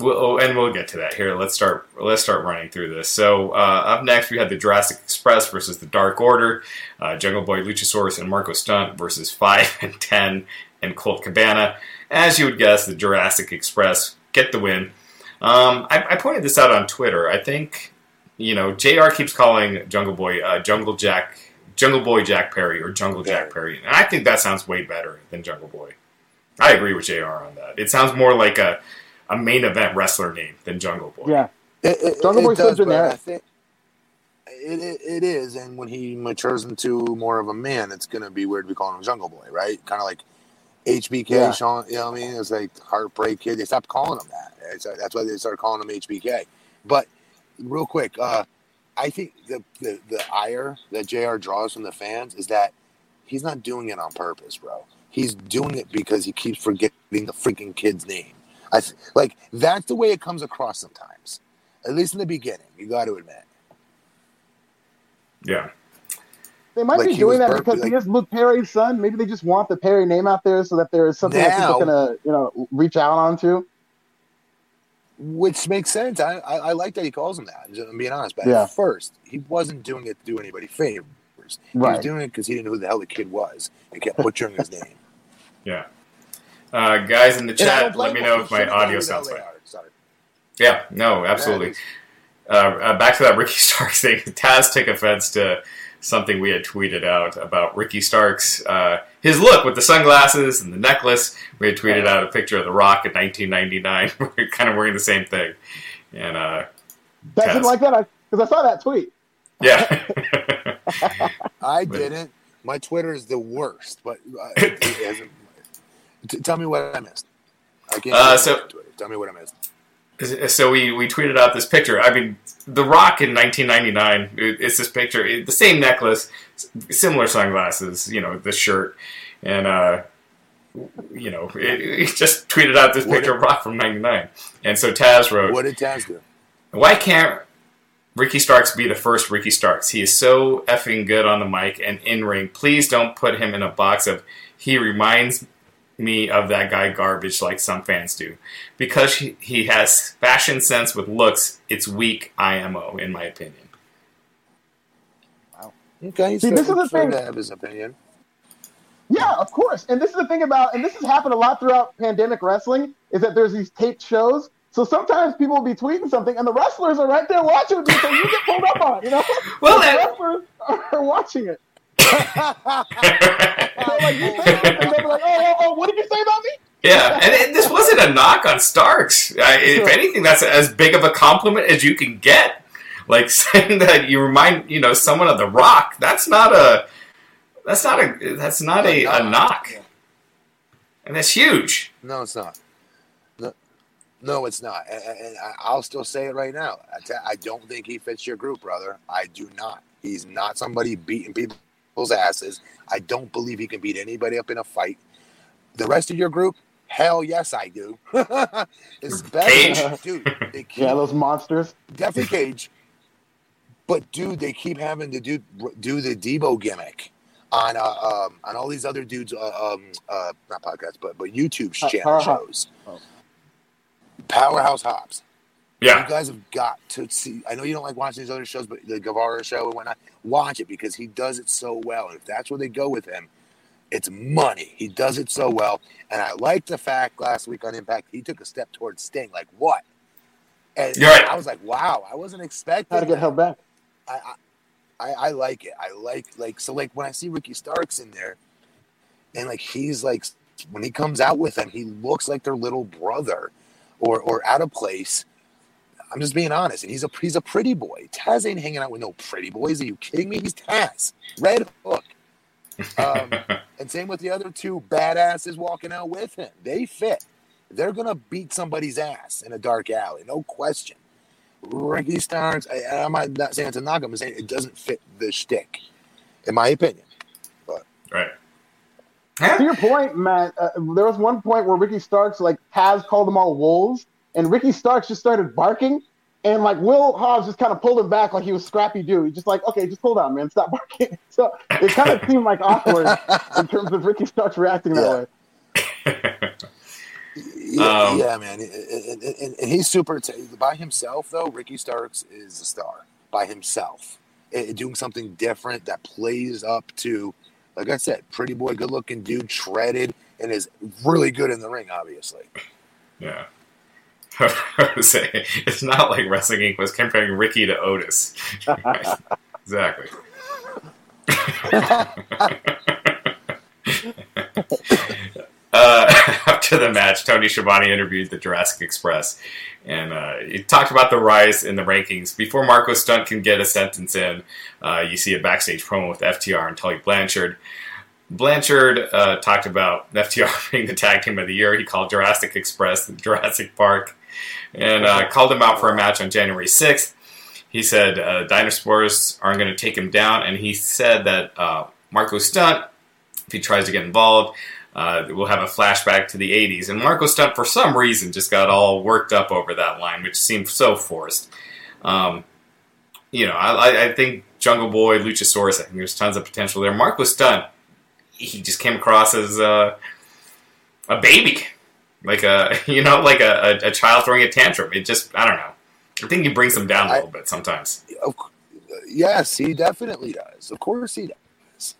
We'll, oh, and we'll get to that here. Let's start. Let's start running through this. So uh, up next, we have the Jurassic Express versus the Dark Order, uh, Jungle Boy Luchasaurus and Marko Stunt versus Five and Ten and Colt Cabana. As you would guess, the Jurassic Express get the win. Um, I, I, pointed this out on Twitter. I think you know Jr. keeps calling Jungle Boy uh, Jungle Jack, Jungle Boy Jack Perry, or Jungle Jack Perry, and I think that sounds way better than Jungle Boy. I agree with Jr. on that. It sounds more like a a main event wrestler name than Jungle Boy. Yeah, it, it, Jungle Boy does, generic. I think it, it, it is, and when he matures into more of a man, it's going to be weird to be calling him Jungle Boy, right? Kind of like HBK, Yeah. Shawn, you know what I mean? It's like Heartbreak Kid. They stopped calling him that. It's, that's why they started calling him HBK. But real quick, uh, I think the, the, the ire that JR draws from the fans is that he's not doing it on purpose, bro. He's doing it because he keeps forgetting the freaking kid's name. I th- like that's the way it comes across sometimes. At least in the beginning, you got to admit. Yeah. They might Like be doing that burp- because like- he is Luke Perry's son. Maybe they just want the Perry name out there so that there is something that Now- people can, uh, you know, reach out onto. Which makes sense. I, I, I like that he calls him that. I'm being honest. But Yeah. at first, he wasn't doing it to do anybody favors. He Right. was doing it because he didn't know who the hell the kid was and kept butchering his name. (laughs) Yeah. Uh, guys in the And I don't chat, let me him. know if my audio sounds hell fine. Sorry. Yeah, no, absolutely. Uh, uh, back to that Ricky (laughs) Starks thing. Taz took offense to something we had tweeted out about Ricky Starks, uh, his look with the sunglasses and the necklace. We had tweeted out a picture of The Rock in 1999. (laughs) We're kind of wearing the same thing, and uh, That didn't like that because I saw that tweet. yeah, (laughs) I didn't. My Twitter is the worst, but uh, (laughs) it hasn't- t- tell me what I missed. I can't. Uh, do so- it on Twitter. tell me what I missed. So we, we tweeted out this picture. I mean, The Rock in 1999. It's this picture, it- the same necklace, similar sunglasses, you know, the shirt, and uh, you know, it, it just tweeted out this What picture of Rock from '99. And so Taz wrote, What did Taz do? Why can't Ricky Starks be the first Ricky Starks? He is so effing good on the mic and in ring. Please don't put him in a box of he reminds me of that guy garbage like some fans do. Because he, he has fashion sense with looks, it's weak IMO, in my opinion. Wow. Okay, See, this is the thing. to have his opinion. Yeah, of course. And this is the thing about, and this has happened a lot throughout pandemic wrestling, is that there's these taped shows. So sometimes people will be tweeting something, and the wrestlers are right there watching it because you get pulled up on, you know? Well, the that- wrestlers are watching it. So like you say something, they'll be like, oh, oh, oh, what did you say about me? Yeah, and it, this wasn't a knock on Starks. I, if anything, that's as big of a compliment as you can get. Like (laughs) saying that you remind you know someone of the Rock. That's not a. That's not a. That's not a, a knock, and that's huge. No, it's not. No, no it's not. And, and I- I'll still say it right now. I don't think he fits your group, brother. I do not. He's not somebody beating people's asses. I don't believe he can beat anybody up in a fight. The rest of your group, hell yes, I do. (laughs) Especially, Cage? dude. They (laughs) keep, Yeah, those monsters. definitely Cage. But dude, they keep having to do do the Deebo gimmick on uh, um, on all these other dudes, uh, um, uh, not podcasts, but but YouTube channel Powerhouse. shows. Oh. Powerhouse Hobbs. You guys have got to see. I know you don't like watching these other shows, but the Guevara show and whatnot. Watch it because he does it so well. And if that's where they go with him, it's money. He does it so well. And I like the fact last week on Impact he took a step towards Sting. Like what? And right. I was like, wow, I wasn't expecting. How to get held back. I, I, I, I like it. I like like so like when I see Ricky Starks in there, and like he's like when he comes out with them, he looks like their little brother, or or out of place. I'm just being honest, and he's a he's a pretty boy. Taz ain't hanging out with no pretty boys. Are you kidding me? He's Taz, Red Hook, um, (laughs) and same with the other two badasses walking out with him. They fit. They're gonna beat somebody's ass in a dark alley, no question. Ricky Starks, I, I'm not- not saying it's a knock. I'm saying it doesn't fit the shtick, in my opinion. But right. To your point, Matt, uh, there was one point where Ricky Starks, like, Taz called them all wolves, and Ricky Starks just started barking, and, like, Will Hobbs just kind of pulled him back like he was Scrappy Doo. He's just like, okay, just hold on, man, stop (laughs) barking. So it kind of (laughs) seemed like awkward in terms of Ricky Starks reacting that Yeah. way. Yeah, Um, yeah man, and, and, and, and he's super t- by himself though. Ricky Starks is a star by himself, doing something different that plays up to, like I said, pretty boy, good looking dude, shredded, and is really good in the ring. Obviously, Yeah. (laughs) Say it's not like Wrestling Inc. was comparing Ricky to Otis. (laughs) Exactly. (laughs) uh, after the match, Tony Schiavone interviewed the Jurassic Express, and uh, he talked about the rise in the rankings. Before Marko Stunt can get a sentence in, uh, you see a backstage promo with FTR and Tully Blanchard. Blanchard uh, talked about FTR being the tag team of the year. He called Jurassic Express the Jurassic Park and uh, called him out for a match on January 6th. He said uh, Dinosaurs aren't going to take him down, and he said that uh, Marko Stunt, if he tries to get involved, uh, we'll have a flashback to the 80s. And Marko Stunt, for some reason, just got all worked up over that line, which seemed so forced. Um, you know, I, I, think Jungle Boy, Luchasaurus, I think there's tons of potential there. Marko Stunt, he just came across as uh, a baby, like a (laughs) you know, like a, a, child throwing a tantrum. It just, I don't know. I think he brings them down a little I, bit sometimes. Yes, he definitely does. Of course, he does.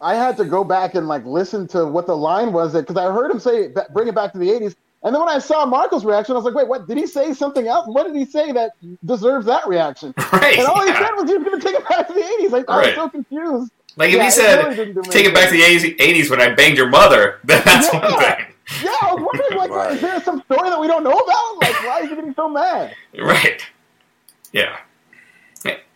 I had to go back and like listen to what the line was because I heard him say bring it back to the 80s. And then when I saw Marko's reaction, I was like, wait, what? Did he say something else? What did he say that deserves that reaction? (laughs) Right, and all yeah. he said was he was going to take it back to the 80s. Like, right. I was so confused. Like, if yeah, he said, really take it back to the 80s when I banged your mother, (laughs) then that's yeah. one thing. Yeah, I was wondering, like, right. is there some story that we don't know about? Like, why is he getting so mad? Right. Yeah.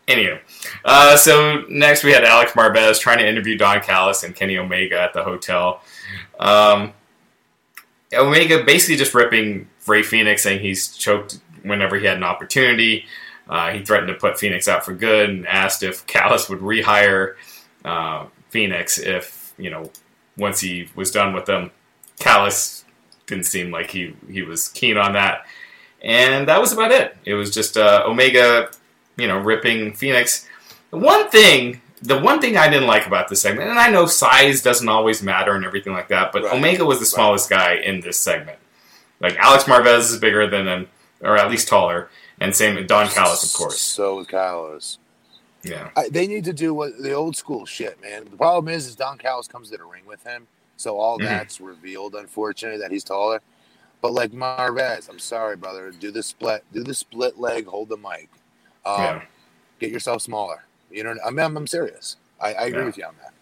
Anyway, uh, so next we had Alex Marvez trying to interview Don Callis and Kenny Omega at the hotel. Um, Omega basically just ripping Rey Fenix, saying he's choked whenever he had an opportunity. Uh, he threatened to put Fenix out for good and asked if Callis would rehire uh, Fenix if you know once he was done with them. Callis didn't seem like he he was keen on that, and that was about it. It was just uh, Omega you know, ripping Fenix. The one thing, the one thing I didn't like about this segment, and I know size doesn't always matter and everything like that, but right. Omega was the smallest right. guy in this segment. Like Alex Marvez is bigger than him, or at least taller, and same with Don Callis, of course. So was Callis. Yeah, I, they need to do what the old school shit, man. The problem is, is Don Callis comes to the ring with him, so all mm-hmm. that's revealed. Unfortunately, that he's taller. But like Marvez, I'm sorry, brother. Do the split, do the split leg, hold the mic. Um, yeah. Get yourself smaller. You know, I mean, I'm, I'm serious. I, I agree yeah. with you on that.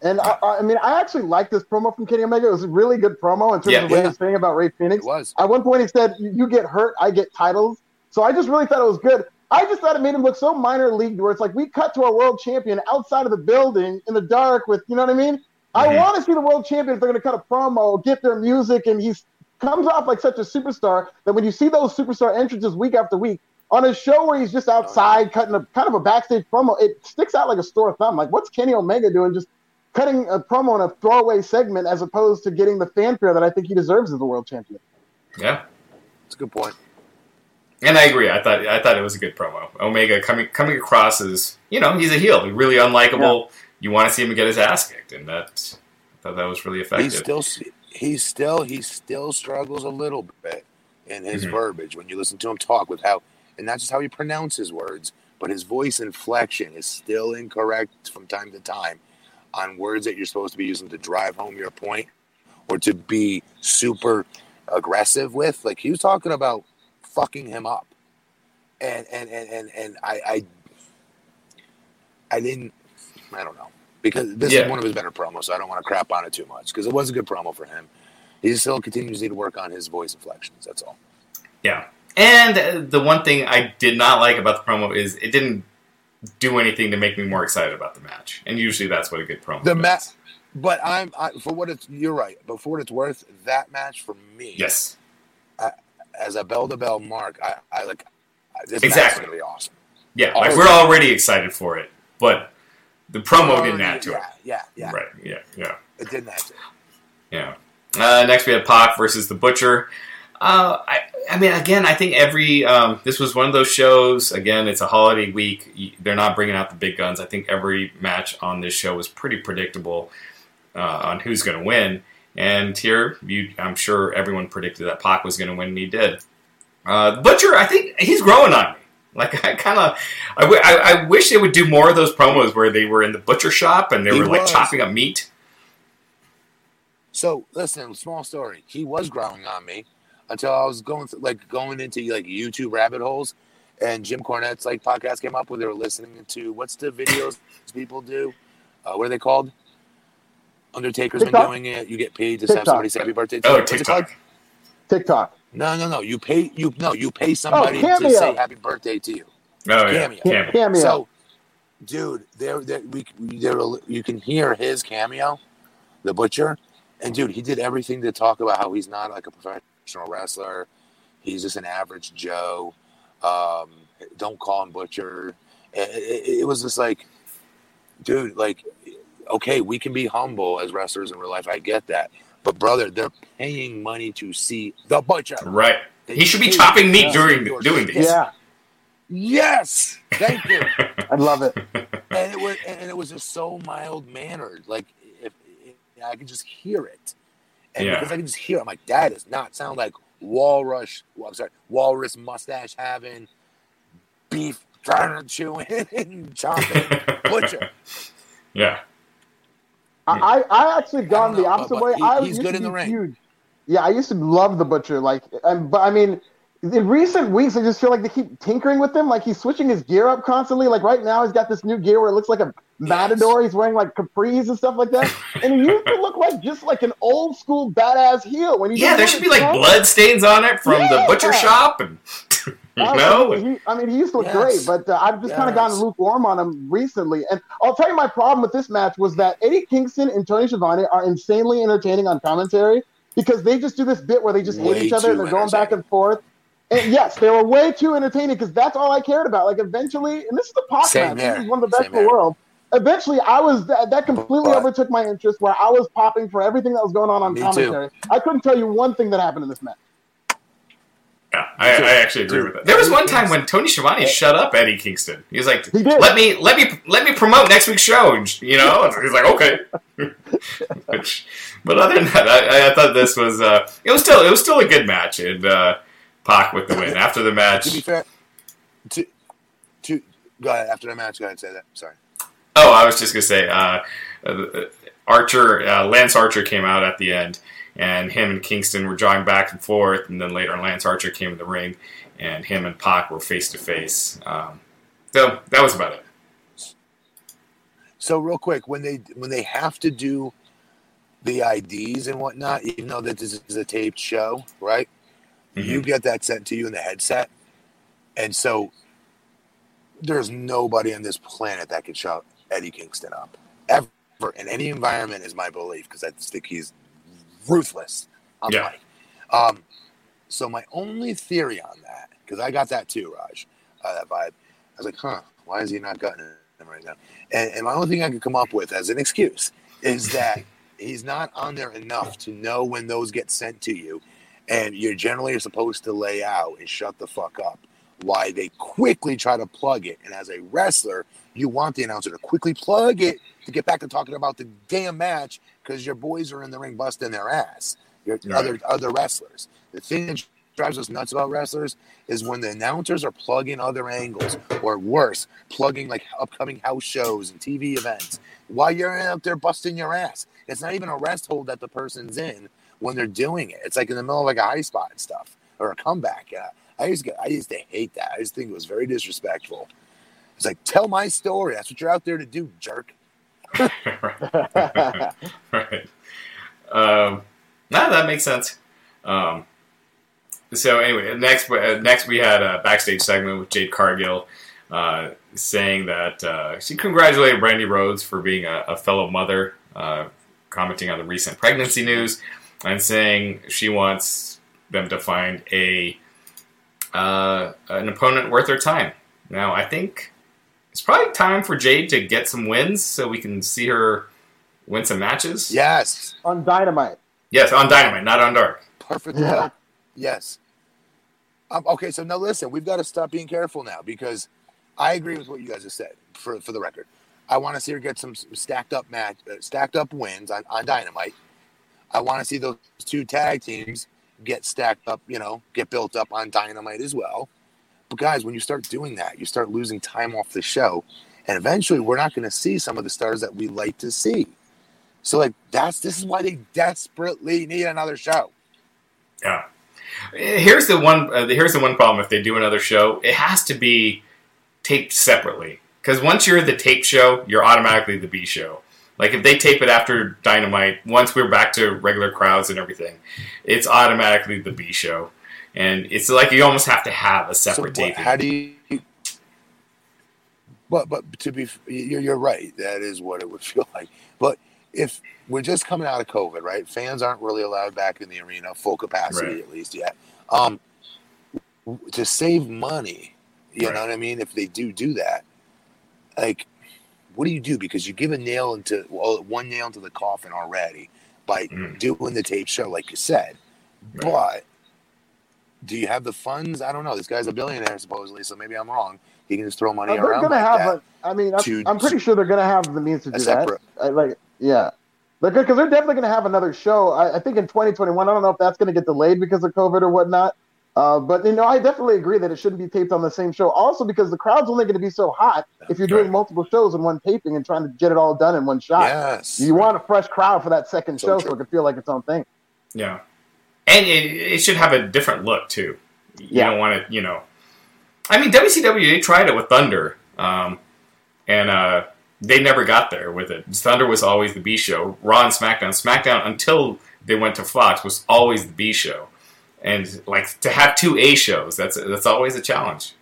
And I, I, mean, I actually like this promo from Kenny Omega. It was a really good promo in terms yeah, of what yeah. he was saying about Rey Fenix. It was. At one point, he said, "You get hurt, I get titles." So I just really thought it was good. I just thought it made him look so minor league, where it's like we cut to our world champion outside of the building in the dark with, you know what I mean? Mm-hmm. I want to see the world champion if they're going to cut a promo, get their music, and he comes off like such a superstar that when you see those superstar entrances week after week, on a show where he's just outside cutting a kind of a backstage promo, it sticks out like a sore thumb. Like, what's Kenny Omega doing just cutting a promo in a throwaway segment as opposed to getting the fanfare that I think he deserves as a world champion? Yeah, it's a good point. And I agree. I thought I thought it was a good promo. Omega coming coming across as you know he's a heel, really unlikable. Yeah. You want to see him get his ass kicked, and that I thought that was really effective. He still he still he still struggles a little bit in his mm-hmm. verbiage when you listen to him talk with how and not just how he pronounces words, but his voice inflection is still incorrect from time to time on words that you're supposed to be using to drive home your point or to be super aggressive with. Like he was talking about fucking him up. And and and and, and I, I I didn't I don't know. Because this yeah. is one of his better promos, so I don't want to crap on it too much. Because it was a good promo for him. He still continues to need to work on his voice inflections, that's all. Yeah. And the one thing I did not like about the promo is it didn't do anything to make me more excited about the match. And usually that's what a good promo. The match, but I'm I, for what it's. You're right, but for what it's worth, that match for me, yes, as a bell to bell mark, I, I like this exactly. is gonna be awesome. Yeah, like we're already excited for it, but the promo didn't add to yeah, it. Yeah, yeah, right, yeah, yeah. It didn't add to it. Yeah. Uh, next, we had Pac versus the Butcher. Uh, I, I mean, again, I think every um, this was one of those shows. Again, it's a holiday week. They're not bringing out the big guns. I think every match on this show was pretty predictable uh, on who's going to win. And here, you, I'm sure everyone predicted that Pac was going to win, and he did. Uh, Butcher, I think he's growing on me. Like I kind of, I, w- I, I wish they would do more of those promos where they were in the butcher shop and they he were like chopping up meat. So listen, small story. He was growing on me until I was going through, like going into like YouTube rabbit holes, and Jim Cornette's like podcast came up where they were listening to what's the videos people do? Uh, what are they called? Undertaker's TikTok? been doing it. You get paid to TikTok. have somebody say happy birthday. To oh, you. TikTok. TikTok. No, no, no. You pay you no. You pay somebody oh, to say happy birthday to you. Oh cameo. yeah, cameo. cameo. So dude, there, there, we, there, you can hear his cameo, the butcher, and dude, he did everything to talk about how he's not like a professional wrestler. He's just an average Joe. Um, don't call him butcher. It, it, it was just like, dude, like, okay, we can be humble as wrestlers in real life. I get that, but brother, they're paying money to see the butcher. Right. They he should be chopping meat during doing this. Yeah. Yes, thank you. (laughs) I love it. And it was and it was just so mild mannered. Like if, if I could just hear it, and yeah. because I can just hear, it, I'm like, that does not sound like walrus. Well, I'm sorry, walrus mustache having beef trying to chew and (laughs) chopping butcher. (laughs) Yeah. I, I actually gone the opposite but, way. He, I he's good in the ring. Huge. Yeah, I used to love the butcher. Like, and, but I mean, in recent weeks, I just feel like they keep tinkering with him. Like he's switching his gear up constantly. Like right now, he's got this new gear where it looks like a matador. He's wearing like capris and stuff like that. (laughs) And he used to look like just like an old school badass heel. When he yeah, there should be like blood stains on it from yeah. the butcher shop, and you know. He, I mean, he used to look yes. great, but uh, I've just yes. kind of gotten lukewarm on him recently. And I'll tell you, my problem with this match was that Eddie Kingston and Tony Schiavone are insanely entertaining on commentary because they just do this bit where they just Way hate each other and they're going back and forth. And yes, they were way too entertaining because that's all I cared about. Like eventually, and this is the pop match. This is one of the best Same in the world. Eventually, I was that, that completely but, overtook my interest. Where I was popping for everything that was going on on commentary. Too. I couldn't tell you one thing that happened in this match. Yeah, I, I, actually agree with that. There was one time when Tony Schiavone shut up Eddie Kingston. He was like, he "Let me, let me, let me promote next week's show." You know, he's like, "Okay." (laughs) Which, but other than that, I, I thought this was uh, it was still it was still a good match, and uh, Pac with the win after the match. To be fair, to to go ahead after the match. Go ahead and say that. Sorry. Oh, I was just gonna say, uh, uh Archer, uh, Lance Archer came out at the end and him and Kingston were jogging back and forth, and then later Lance Archer came in the ring, and him and Pac were face to face. So that was about it. So real quick, when they when they have to do the IDs and whatnot, even though that this is a taped show, right? Mm-hmm. You get that sent to you in the headset, and so there's nobody on this planet that can shut Eddie Kingston up ever in any environment, is my belief, because I just think he's ruthless on yeah. Um, so my only theory on that, because I got that too, Raj, uh, that vibe. I was like, huh, why is he not gutting him right now? And, and my only thing I could come up with as an excuse is that (laughs) he's not on there enough to know when those get sent to you, and you're generally supposed to lay out and shut the fuck up. Why they quickly try to plug it, and as a wrestler, you want the announcer to quickly plug it to get back to talking about the damn match because your boys are in the ring busting their ass. Your right. other other wrestlers. The thing that drives us nuts about wrestlers is when the announcers are plugging other angles, or worse, plugging like upcoming house shows and TV events while you're out there busting your ass. It's not even a rest hold that the person's in when they're doing it. It's like in the middle of like a high spot and stuff or a comeback. Yeah, I used to get, I used to hate that. I just think it was very disrespectful. It's like tell my story. That's what you're out there to do, jerk. (laughs) right. Um, no, that makes sense. Um, so anyway, next uh, next we had a backstage segment with Jade Cargill uh, saying that uh, she congratulated Brandi Rhodes for being a, a fellow mother, uh, commenting on the recent pregnancy news, and saying she wants them to find a uh, an opponent worth their time. Now, I think it's probably time for Jade to get some wins so we can see her win some matches. Yes. On Dynamite. Yes, on Dynamite, not on Dark. Perfect. Yeah. Yes. Um, okay, so now listen, we've got to stop being careful now because I agree with what you guys have said. For for the record, I want to see her get some, some stacked up match, uh, stacked up wins on, on Dynamite. I want to see those two tag teams get stacked up, you know, get built up on Dynamite as well. But guys, when you start doing that, you start losing time off the show. And eventually we're not going to see some of the stars that we like to see. So like that's this is why they desperately need another show. Yeah. Here's the one uh, here's the one problem if they do another show, it has to be taped separately. Cuz once you're the tape show, you're automatically the B show. Like if they tape it after Dynamite, once we're back to regular crowds and everything, it's automatically the B show and it's like you almost have to have a separate so, taping. How do you? But but to be you're, you're right. That is what it would (laughs) feel like. But if we're just coming out of COVID, right? Fans aren't really allowed back in the arena, full capacity right. at least yet. Um, to save money, you right. know what I mean? If they do do that, like, what do you do? Because you give a nail into well, one nail into the coffin already by mm. doing the tape show, like you said. Right. But do you have the funds? I don't know. This guy's a billionaire supposedly, so maybe I'm wrong. He can just throw money uh, around. They're gonna like have. A, I mean, I'm, I'm pretty sure they're gonna have the means to do separate, that. I, like, yeah, they're good because they're definitely gonna have another show. I, I think in 2021. I don't know if that's gonna get delayed because of COVID or whatnot. Uh, but you know, I definitely agree that it shouldn't be taped on the same show. Also, because the crowd's only going to be so hot if you're doing multiple shows in one taping and trying to get it all done in one shot. Yes, you want a fresh crowd for that second so show, true. so it can feel like its own thing. Yeah, and it, it should have a different look too. You yeah. don't want it, you know. I mean, WCW they tried it with Thunder, um, and uh, they never got there with it. Thunder was always the B show. Raw and SmackDown, SmackDown until they went to Fox was always the B show, and like to have two A shows, that's that's always a challenge.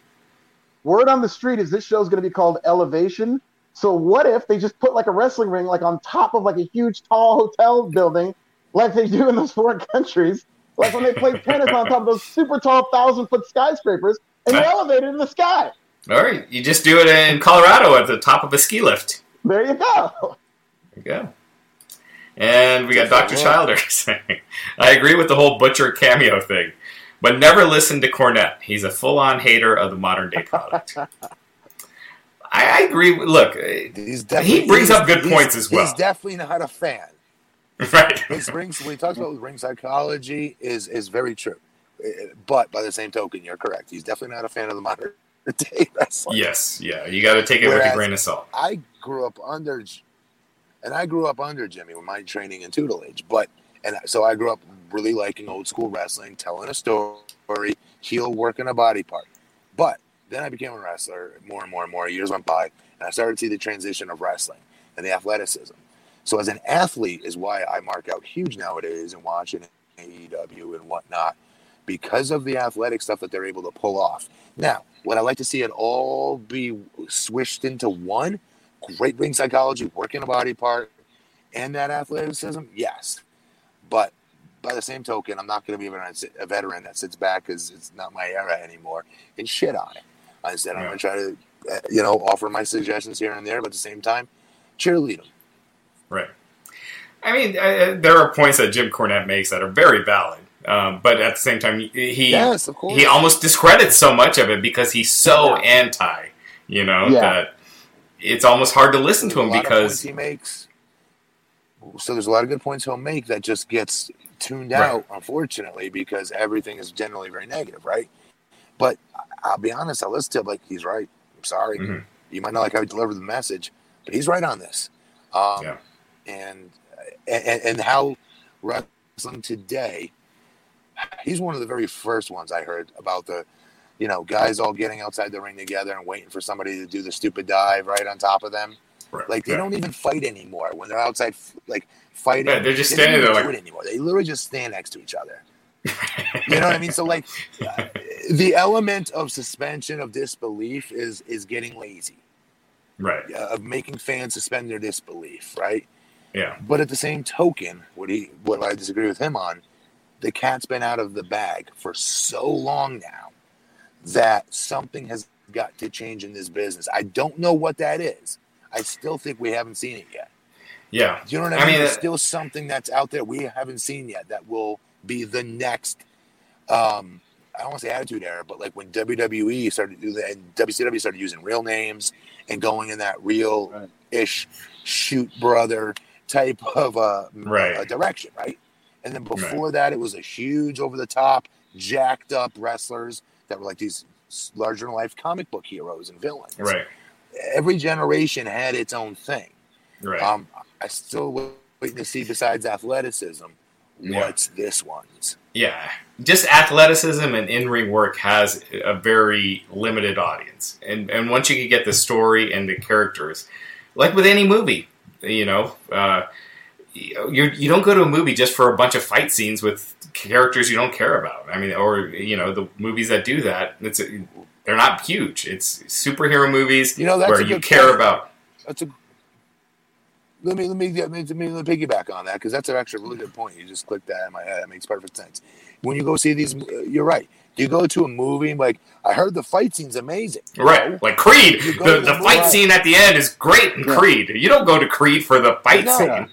Word on the street is this show is going to be called Elevation. So what if they just put like a wrestling ring like on top of like a huge tall hotel building, like they do in those foreign (laughs) countries, like when they play tennis on top of those super tall thousand foot skyscrapers, and you elevate it in the sky. All right, you just do it in Colorado at the top of a ski lift. There you go. There you go. And we got Dr. Childer (laughs) saying, I agree with the whole Butcher cameo thing, but never listen to Cornette. He's a full on hater of the modern day product. (laughs) I, I, agree. Look, he brings up good points as well. He's definitely not a fan. (laughs) Right. His ring, when he talks about ring psychology, is is very true. Eh, eh, but by the same token, you're correct. He's definitely not a fan of the modern (laughs) day wrestling. Yes, yeah, you got to take it Whereas with a grain of salt. I grew up under, and I grew up under Jimmy with my training and tutelage. But and so I grew up really liking old school wrestling, telling a story, heel working a body part. But then I became a wrestler more and more and more. Years went by, and I started to see the transition of wrestling and the athleticism. So as an athlete is why I mark out huge nowadays and watching AEW and whatnot because of the athletic stuff that they're able to pull off. Now, would I like to see it all be swished into one? Great ring psychology, working a body part, and that athleticism? Yes. But by the same token, I'm not going to be a veteran that sits back because it's not my era anymore and shit on it. Instead, yeah. I'm going to try to, uh, you know, offer my suggestions here and there, but at the same time, cheerlead them. Right. I mean, uh, there are points that Jim Cornette makes that are very valid. Um, but at the same time, he yes, he almost discredits so much of it because he's so yeah. anti, you know, yeah. that it's almost hard to listen to him because he makes. So there's a lot of good points he'll make that just gets tuned right. out, unfortunately, because everything is generally very negative, right? But I'll be honest, I listen to him like he's right. I'm sorry, mm-hmm. you might not like how he delivered the message, but he's right on this. Um, yeah. And, and and how wrestling today he's one of the very first ones I heard about the, you know, guys all getting outside the ring together and waiting for somebody to do the stupid dive right on top of them. Right. Like they don't even fight anymore when they're outside, like fighting. Yeah, they're just they standing there like anymore. They literally just stand next to each other. (laughs) you know what I mean? So like, uh, the element of suspension of disbelief is is getting lazy, right? Uh, of making fans suspend their disbelief, right? Yeah. But at the same token, what he what I disagree with him on the cat's been out of the bag for so long now that something has got to change in this business. I don't know what that is. I still think we haven't seen it yet. Yeah. Do you know what I, I mean? There's uh, still something that's out there we haven't seen yet that will be the next um I don't want to say attitude era, but like when WWE started to do that and WCW started using real names and going in that real ish shoot brother type of uh, right. uh, direction, right? And then before right. that, it was a huge over the top, jacked up wrestlers that were like these larger than life comic book heroes and villains. Right. Every generation had its own thing. Right. Um, I still waiting to see besides athleticism, what's yeah. this one's. Yeah. Just athleticism and in ring work has a very limited audience. And and once you can get the story and the characters, like with any movie, you know, uh, you you don't go to a movie just for a bunch of fight scenes with characters you don't care about. I mean, or you know, the movies that do that, it's they're not huge. It's superhero movies You know, that's where you care point. about. That's a. Let me let me get let me, let me piggyback on that because that's actually a really good point. You just clicked that in my head. It makes perfect sense. When you go see these, uh, you're right. You go to a movie like I heard the fight scene's amazing. Right, like Creed. The, the fight scene at the end is great in Yeah. Creed. You don't go to Creed for the fight No. scene.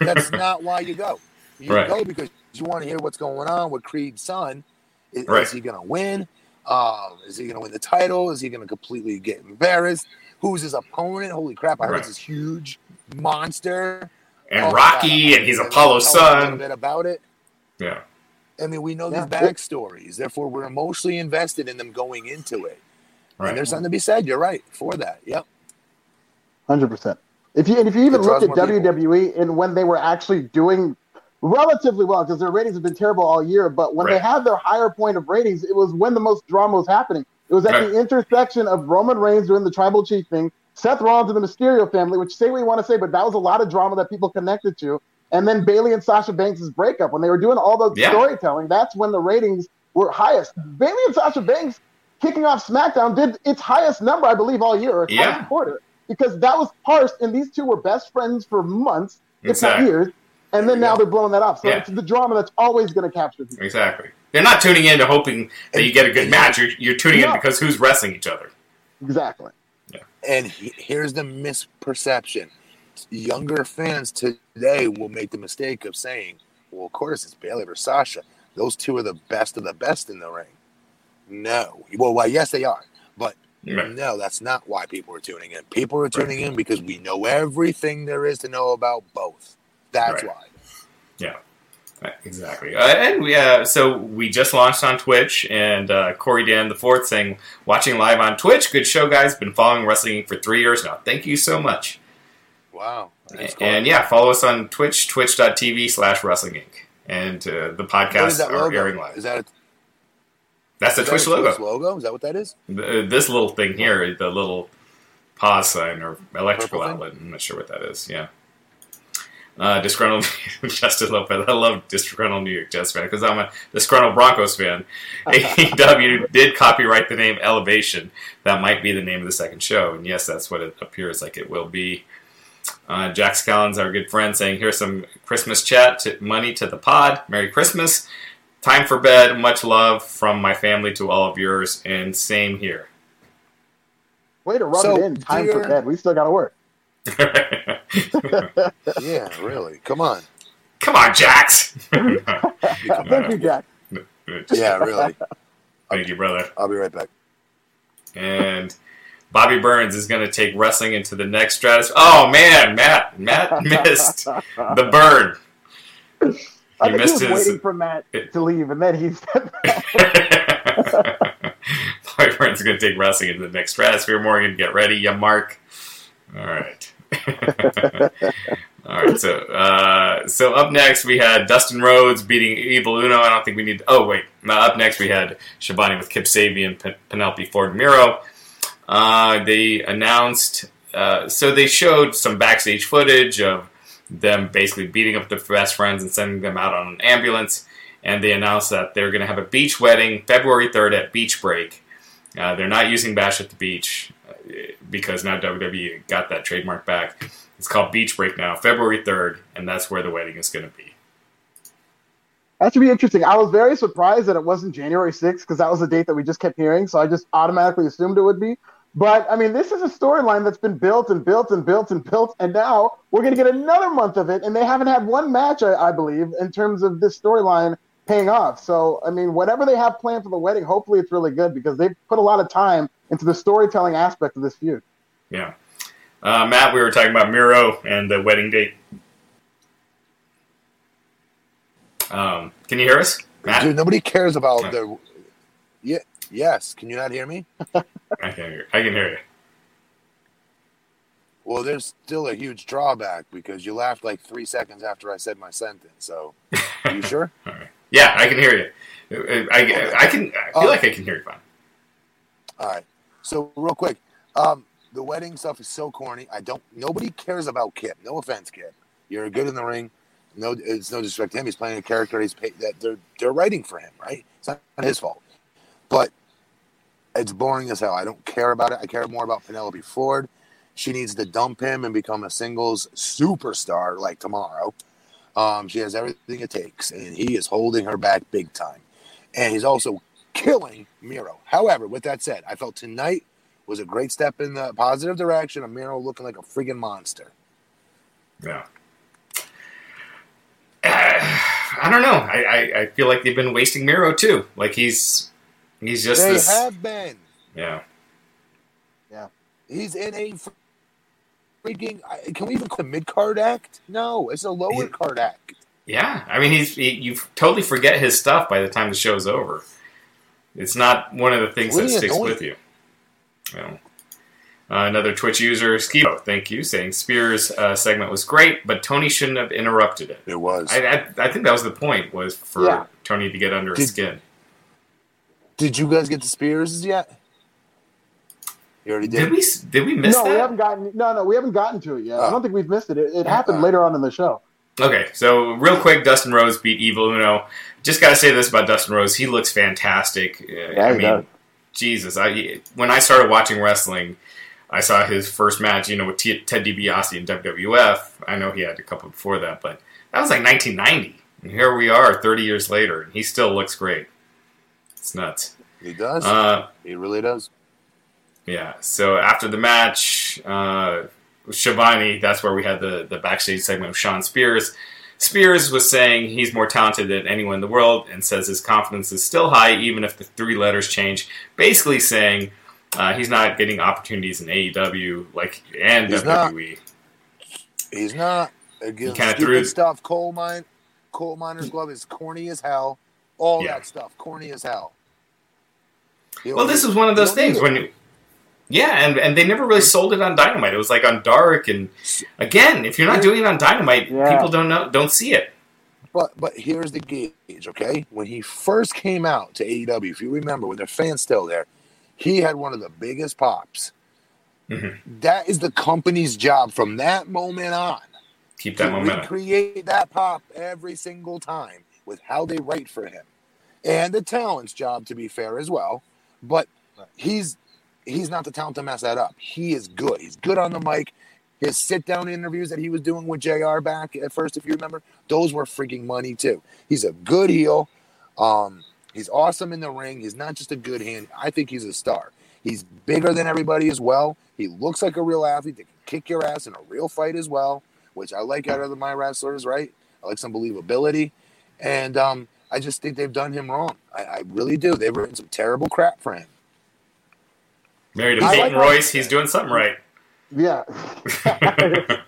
That's (laughs) not why you go. You Right. go because you want to hear what's going on with Creed's son. Is, Right. is he going to win? Um, is he going to win the title? Is he going to completely get embarrassed? Who's his opponent? Holy crap! I heard Right. this huge monster. And Oh, Rocky, God. and he's Tell Apollo's us A little son. bit about it. Yeah, I mean, we know Yeah. these backstories. Therefore, we're emotionally invested in them going into it. And there's something to be said. You're right for that. Yep. Hundred percent. If you and if you even It look at more people. WWE and when they were actually doing relatively well, because their ratings have been terrible all year, but when they had their higher point of ratings, it was when the most drama was happening. It was at Right. the intersection of Roman Reigns doing the tribal chief thing, Seth Rollins and the Mysterio family, which say what you want to say, but that was a lot of drama that people connected to. And then Bayley and Sasha Banks' breakup. When they were doing all the Yeah. storytelling, that's when the ratings were highest. Bayley and Sasha Banks kicking off SmackDown did its highest number, I believe, all year, or Yeah. quarter, because that was parsed, and these two were best friends for months, if Exactly. not years, and then now go. they're blowing that up. So Yeah. it's the drama that's always going to capture people. Exactly. They're not tuning in to hoping that you get a good match. You're, you're tuning in because who's wrestling each other. Exactly. And he, here's the misperception: younger fans today will make the mistake of saying, "Well, of course it's Bayley versus Sasha. Those two are the best of the best in the ring." No, well, why? Yes, they are, but Right. no, that's not why people are tuning in. People are tuning in because we know everything there is to know about both. That's Right. why. Yeah, exactly. Uh, and we uh, so we just launched on Twitch, and uh, Corey Dan the Fourth saying, "Watching live on Twitch, good show, guys. Been following wrestling for three years now. Thank you so much." Wow. Cool. And yeah, follow us on Twitch, twitch.tv slash Wrestling Inc. And uh, the podcast are logo? airing live. Is that a, That's the that Twitch a logo. Twitch logo? Is that what that is? The- this little thing here, the little pause sign or electrical outlet. I'm not sure what that is. Yeah. Uh, disgruntled (laughs) Justin Lopez. I love disgruntled New York Jets fan because I'm a disgruntled Broncos fan. (laughs) AEW did copyright the name Elevation. That might be the name of the second show, and yes, that's what it appears like it will be. Uh, Jack Scallons, our good friend, saying, "Here's some Christmas chat to money to the pod. Merry Christmas. Time for bed. Much love from my family to all of yours, and same here." Way to rub So, it in. Time for bed. We still got to work. (laughs) Yeah, really. Come on. Come on, Jax. (laughs) Thank you, Jack. Yeah, really. Thank you, brother. I'll be right back. And Bobby Burns is going to take wrestling into the next stratus. Oh man, Matt, Matt (laughs) missed the burn. I He think he was his- waiting for Matt to leave, and then he said Bobby Burns is going to take wrestling into the next stratosphere. Morgan, get ready, ya Mark. All right. (laughs) All right. So, uh, so up next we had Dustin Rhodes beating Evil Uno. I don't think we need. Oh wait. No, up next we had Shabani with Kip Sabian, Pen- Penelope Ford Miro. Uh, they announced. Uh, so they showed some backstage footage of them basically beating up their best friends and sending them out on an ambulance. And they announced that they're going to have a beach wedding February 3rd at Beach Break. Uh, they're not using Bash at the Beach uh, because now WWE got that trademark back. It's called Beach Break now, February 3rd, and that's where the wedding is going to be. That should be interesting. I was very surprised that it wasn't January 6th because that was the date that we just kept hearing. So I just automatically assumed it would be. But I mean, this is a storyline that's been built and built and built and built. And now we're going to get another month of it. And they haven't had one match, I, I believe, in terms of this storyline paying off. So, I mean, whatever they have planned for the wedding, hopefully it's really good because they've put a lot of time into the storytelling aspect of this feud. Yeah. Uh, Matt, we were talking about Miro and the wedding date. Um, can you hear us? Matt? Dude, nobody cares about Huh. the. Yeah. Yes. Can you not hear me? (laughs) I can hear. I can hear you. Well, there's still a huge drawback because you laughed like three seconds after I said my sentence. So, are (laughs) you sure? All right. Yeah, I can hear you. I, I, I can. I feel Oh. like I can hear you fine. All right. So, real quick, um, the wedding stuff is so corny. I don't. Nobody cares about Kip. No offense, Kip. You're good in the ring. No, it's no disrespect to him. He's playing a character. He's paid, that they're they're writing for him, right? It's not his fault. But it's boring as hell. I don't care about it. I care more about Penelope Ford. She needs to dump him and become a singles superstar like tomorrow. Um, she has everything it takes, and he is holding her back big time. And he's also killing Miro. However, with that said, I felt tonight was a great step in the positive direction of Miro looking like a friggin' monster. Yeah. Uh, (sighs) I don't know. I, I, I, feel like they've been wasting Miro too. Like he's he's just they this, have been. Yeah. Yeah. He's in a freaking. Can we even call mid card act? No, it's a lower card act. Yeah, I mean he's he, you totally forget his stuff by the time the show's over. It's not one of the things that sticks with you. you know. Uh, another Twitch user, Skibo, thank you, saying Spears' uh, segment was great, but Tony shouldn't have interrupted it. It was. I, I, I think that was the point, was for yeah. Tony to get under did, his skin. Did you guys get the Spears yet? You already did. Did we? Did we miss no, that? we haven't gotten. No, no, we haven't gotten to it yet. Oh. I don't think we've missed it. It, it happened oh. later on in the show. Okay, so real quick, Dustin Rhodes beat Evil Uno. Just got to say this about Dustin Rhodes: he looks fantastic. Yeah, I mean, does. Jesus, I when I started watching wrestling, I saw his first match, you know, with T- Ted DiBiase in WWF. I know he had a couple before that, but that was like 1990, and here we are, 30 years later, and he still looks great. It's nuts. He does. Uh, he really does. Yeah. So after the match, uh, Schiavone, that's where we had the, the backstage segment of Shawn Spears. Spears was saying he's more talented than anyone in the world and says his confidence is still high even if the three letters change. Basically saying uh, he's not getting opportunities in AEW like and he's WWE. Not. He's not. Again, he stupid threw stuff. Coal mine, coal miner's glove is corny as hell. All yeah. that stuff, corny as hell. Well, this is one of those things when you, yeah, and, and they never really sold it on Dynamite. It was like on Dark, and again, if you're not doing it on Dynamite, yeah. people don't know, don't see it. But but here's the gauge, okay? When he first came out to AEW, if you remember, with their fans still there, he had one of the biggest pops. Mm-hmm. That is the company's job from that moment on. Keep that momentum. Create that pop every single time with how they write for him, and the talent's job to be fair as well. But he's he's not the talent to mess that up. He is good. He's good on the mic. His sit down interviews that he was doing with JR back at first, if you remember, those were freaking money too. He's a good heel. Um, he's awesome in the ring. He's not just a good hand. I think he's a star. He's bigger than everybody as well. He looks like a real athlete that can kick your ass in a real fight as well, which I like out of my wrestlers, right? I like some believability. And um, I just think they've done him wrong. I, I really do. They've written some terrible crap for him. Married to Peyton like Royce, he's doing something right. Yeah. (laughs) but,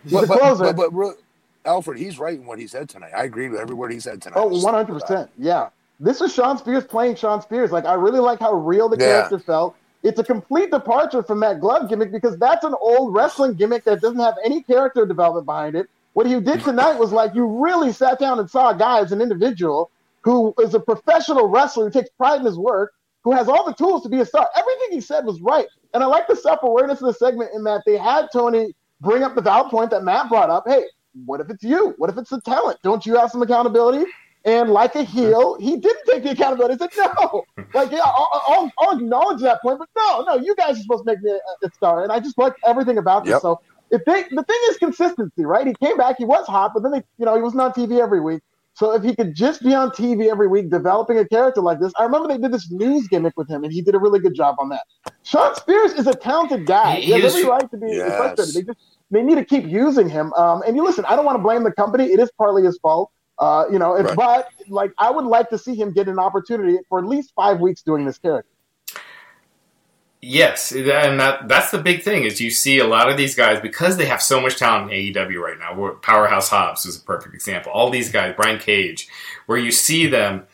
but, but, but, but, Alfred, he's right in what he said tonight. I agree with every word he said tonight. Oh, 100%. Yeah. This is Shawn Spears playing Shawn Spears. Like, I really like how real the yeah. character felt. It's a complete departure from that glove gimmick because that's an old wrestling gimmick that doesn't have any character development behind it. What he did tonight was like you really sat down and saw a guy as an individual who is a professional wrestler who takes pride in his work, who has all the tools to be a star. Everything he said was right. And I like the self awareness of the segment in that they had Tony bring up the valid point that Matt brought up. Hey, what if it's you? What if it's the talent? Don't you have some accountability? And like a heel, he didn't take the accountability. He said, no. (laughs) Like, yeah, I'll, I'll, I'll, acknowledge that point, but no, no, you guys are supposed to make me a, a star. And I just like everything about this. So if they, the thing is consistency, right? He came back, he was hot, but then they, you know, he wasn't on TV every week. So if he could just be on TV every week developing a character like this, I remember they did this news gimmick with him, and he did a really good job on that. Shawn Spears is a talented guy. He, he has every right to be yes. frustrated. They just they need to keep using him. Um, and you listen, I don't want to blame the company. It is partly his fault. Uh, you know, right. but like I would like to see him get an opportunity for at least five weeks doing this character. Yes, and that that's the big thing is you see a lot of these guys because they have so much talent in AEW right now. Powerhouse Hobbs is a perfect example. All these guys, Brian Cage, where you see them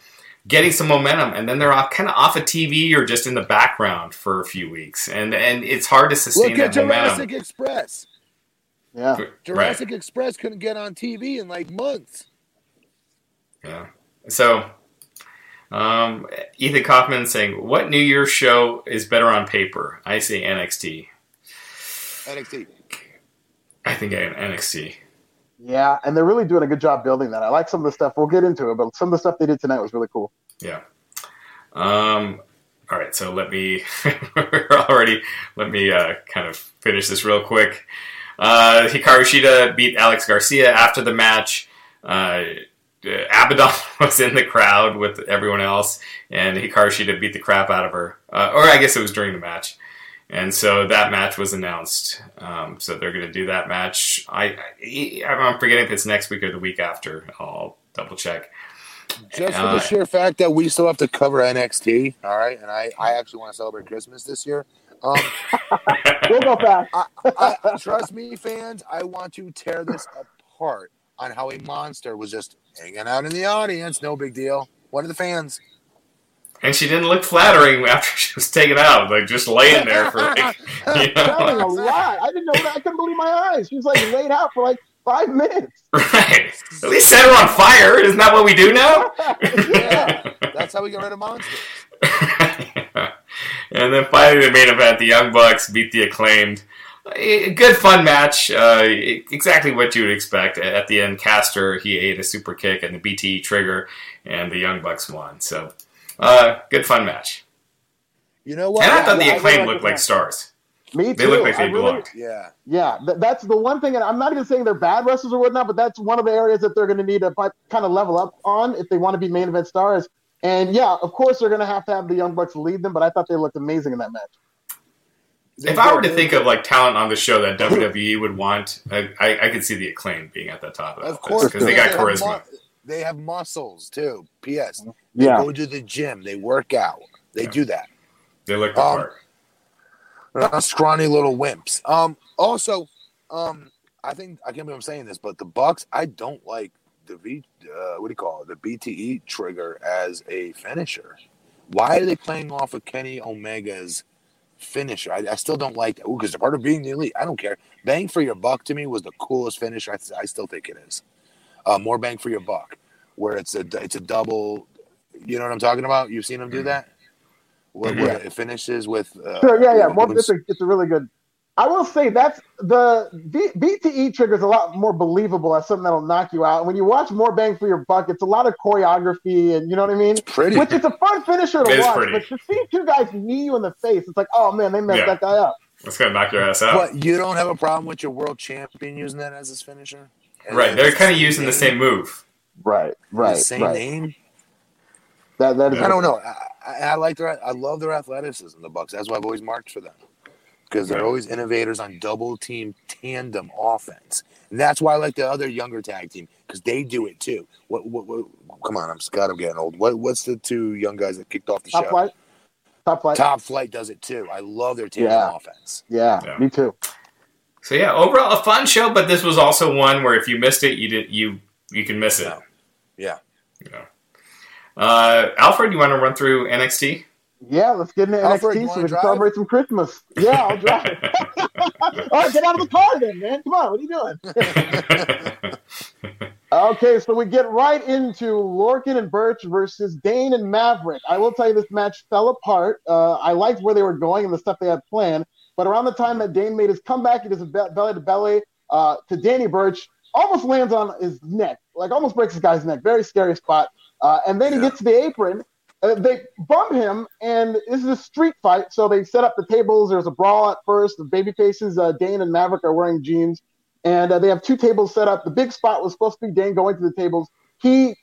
getting some momentum and then they're off kind of off of TV or just in the background for a few weeks, and and it's hard to sustain Look at that Jurassic momentum. Express. Yeah, Jurassic right. Express couldn't get on TV in like months. Yeah, so um, Ethan Kaufman saying, "What New Year's show is better on paper?" I say NXT. NXT. I think NXT. Yeah, and they're really doing a good job building that. I like some of the stuff. We'll get into it, but some of the stuff they did tonight was really cool. Yeah. Um, All right, so let me (laughs) already let me uh, kind of finish this real quick. Uh, Hikaru Shida beat Alex Gracia after the match. Uh, Abaddon (laughs) was in the crowd with everyone else, and Hikaru Shida beat the crap out of her. Uh, or I guess it was during the match. And so that match was announced. Um, so they're going to do that match. I, I I'm forgetting if it's next week or the week after. I'll double check. Just for the uh, sheer fact that we still have to cover NXT, all right, and I, I actually want to celebrate Christmas this year. Um, (laughs) we'll go back. I, I, trust me, fans. I want to tear this apart on how a monster was just hanging out in the audience. No big deal. One of the fans. And she didn't look flattering after (laughs) she was taken out, like just laying there for like. (laughs) You know? A lot. I didn't know that. I couldn't believe my eyes. She was like laid out for like five minutes. (laughs) Right. At least set her on fire. Isn't that what we do now? yeah. That's how we get rid of monsters. and then finally, the main event: the Young Bucks beat the Acclaimed. A good fun match. Uh, exactly what you would expect. At the end, Caster he ate a super kick and the BTE trigger, and the Young Bucks won. So, uh, good fun match. You know what? And I thought the Acclaim looked like stars. Me too. They look like they really, belong. Yeah. Yeah. that's the one thing, and I'm not even saying they're bad wrestlers or whatnot, but that's one of the areas that they're going to need to kind of level up on if they want to be main event stars. And yeah, of course, they're going to have to have the Young Bucks lead them, but I thought they looked amazing in that match. If I were to think of like talent on the show that WWE would want, I, I, I could see the acclaim being at the top of, of course because they got charisma. Mu- they have muscles too. P.S. They yeah. go to the gym. They work out. They yeah. do that. They look the um, part uh, scrawny little wimps. Um, also, um, I think I can't believe I'm saying this, but the Bucks, I don't like the V. Uh, what do you call it? The BTE trigger as a finisher. Why are they playing off of Kenny Omega's finisher? I, I still don't like that because they're part of being the elite. I don't care. Bang for your buck to me was the coolest finisher. I, I still think it is. Uh, more bang for your buck, where it's a it's a double. You know what I'm talking about? You've seen them do mm-hmm. that where, mm-hmm. where it finishes with. Uh, sure, yeah, yeah. More, it's, a, it's a really good. I will say that's the B, BTE trigger is a lot more believable as something that'll knock you out. And when you watch More Bang for Your Buck, it's a lot of choreography and you know what I mean. It's pretty, which is a fun finisher to watch. Pretty. But to see two guys knee you in the face, it's like, oh man, they messed yeah. that guy up. That's gonna knock your ass out. But you don't have a problem with your world champion using that as his finisher, and right? They're kind of using the same move. Right, right, the same right. name. That that is. I don't know. I, I like their. I love their athleticism. The Bucks. That's why I've always marked for them because they're always innovators on double team tandem offense. And that's why I like the other younger tag team because they do it too. What, what, what, come on, I'm Scott. I'm getting old. What, what's the two young guys that kicked off the Top show? Flight. Top flight. Top flight does it too. I love their tandem yeah. offense. Yeah, yeah, me too. So yeah, overall a fun show, but this was also one where if you missed it, you did you you can miss it. Yeah. yeah. yeah. Uh, Alfred, you want to run through NXT? Yeah, let's get into Alfred, NXT so we can celebrate some Christmas. Yeah, I'll drive. (laughs) All right, get out of the car then, man. Come on, what are you doing? (laughs) okay, so we get right into Lorcan and Burch versus Dain and Maverick. I will tell you, this match fell apart. Uh, I liked where they were going and the stuff they had planned, but around the time that Dain made his comeback, he does a belly to belly uh, to Danny Burch, almost lands on his neck, like almost breaks his guy's neck. Very scary spot. Uh, and then yeah. he gets to the apron. Uh, they bump him, and this is a street fight. So they set up the tables. There's a brawl at first. The baby faces, uh, Dain and Maverick, are wearing jeans. And uh, they have two tables set up. The big spot was supposed to be Dain going to the tables. He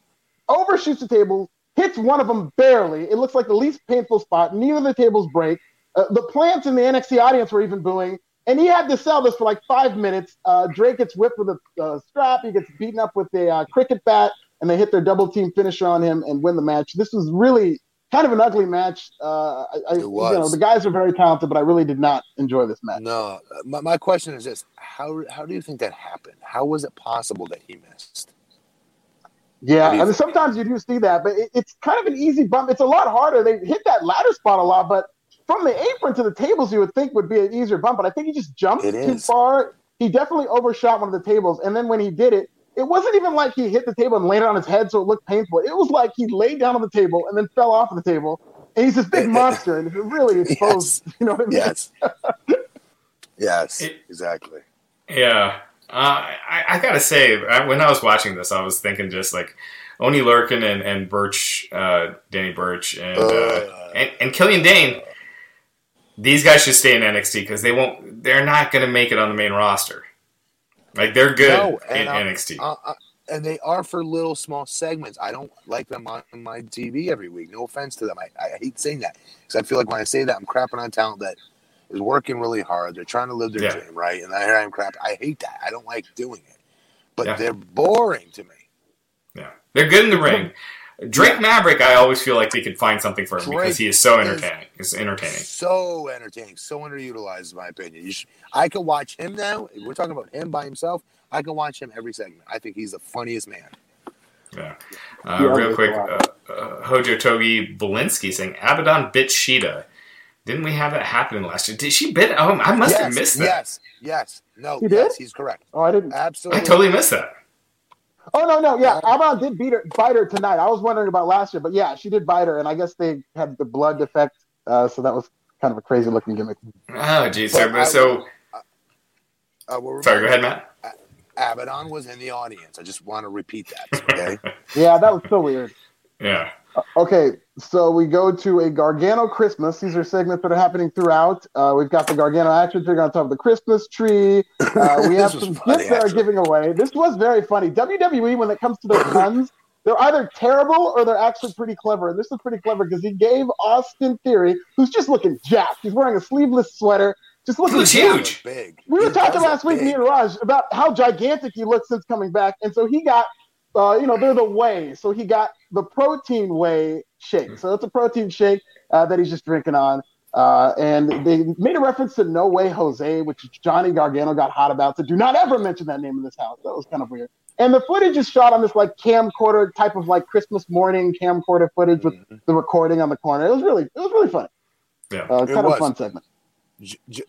overshoots the tables, hits one of them barely. It looks like the least painful spot. Neither of the tables break. Uh, the plants in the NXT audience were even booing. And he had to sell this for like five minutes. Uh, Drake gets whipped with a uh, strap. He gets beaten up with a cricket bat and they hit their double team finisher on him and win the match. This was really kind of an ugly match. Uh, I, it was. You know, the guys are very talented, but I really did not enjoy this match. No, my, my question is this: how how do you think that happened? How was it possible that he missed? Yeah, I mean, sometimes you do see that, but it, it's kind of an easy bump. It's a lot harder. They hit that ladder spot a lot, but from the apron to the tables, you would think would be an easier bump. But I think he just jumped too far. He definitely overshot one of the tables, and then when he did it, it wasn't even like he hit the table and landed on his head, so it looked painful. It was like he laid down on the table and then fell off of the table. And he's this big (laughs) monster, and it really exposed. Yes. You know what I mean? Yes. (laughs) yes. It, exactly. Yeah. Uh, I, I, gotta say, when I was watching this, I was thinking just like Oney Lorcan and, and Burch, uh, Danny Burch, and, uh, uh, and and Killian Dain. These guys should stay in NXT because they won't. They're not going to make it on the main roster. Like they're good no, in NXT. Uh, uh, and they are for little small segments. I don't like them on my TV every week. No offense to them. I, I hate saying that because I feel like when I say that, I'm crapping on talent that is working really hard. They're trying to live their yeah. dream, right? And here I am crap. I hate that. I don't like doing it. But yeah. they're boring to me. Yeah. They're good in the ring. Drake yeah. Maverick, I always feel like they could find something for him Drake because he is so entertaining. Is entertaining. So entertaining. So underutilized, in my opinion. Should, I could watch him now. We're talking about him by himself. I can watch him every segment. I think he's the funniest man. Yeah. Uh, yeah real quick, uh, uh, Hojo Togi Belinsky saying Abaddon bit Sheeta. Didn't we have that happen last year? Did she bit? Oh, I must yes, have missed that. Yes, yes. No, he yes, he's correct. Oh, I didn't. Absolutely. I totally missed that. Oh no, no, yeah, Abaddon did beat her, bite her tonight. I was wondering about last year, but yeah, she did bite her, and I guess they had the blood effect, uh, so that was kind of a crazy looking gimmick. Oh, geez, so, so uh, uh, sorry, go ahead, Matt. Abaddon was in the audience. I just want to repeat that. Okay. (laughs) yeah, that was so weird. Yeah. Uh, okay, so we go to a Gargano Christmas. These are segments that are happening throughout. Uh, we've got the Gargano action figure on top of the Christmas tree. (laughs) Uh, we have some funny, gifts that are giving away. This was very funny. WWE, when it comes to their puns, they're either terrible or they're actually pretty clever. And this is pretty clever because he gave Austin Theory, who's just looking jacked. He's wearing a sleeveless sweater just look He's huge. Big. We were talking last week, me and Raj, about how gigantic he looks since coming back, and so he got, uh, you know, they're the whey. So he got the protein whey shake. So it's a protein shake uh, that he's just drinking on. Uh, and they made a reference to No Way Jose, which Johnny Gargano got hot about. So do not ever mention that name in this house. That was kind of weird. And the footage is shot on this like camcorder type of like Christmas morning camcorder footage with mm-hmm. the recording on the corner. It was really, it was really funny. Yeah, uh, kind of fun segment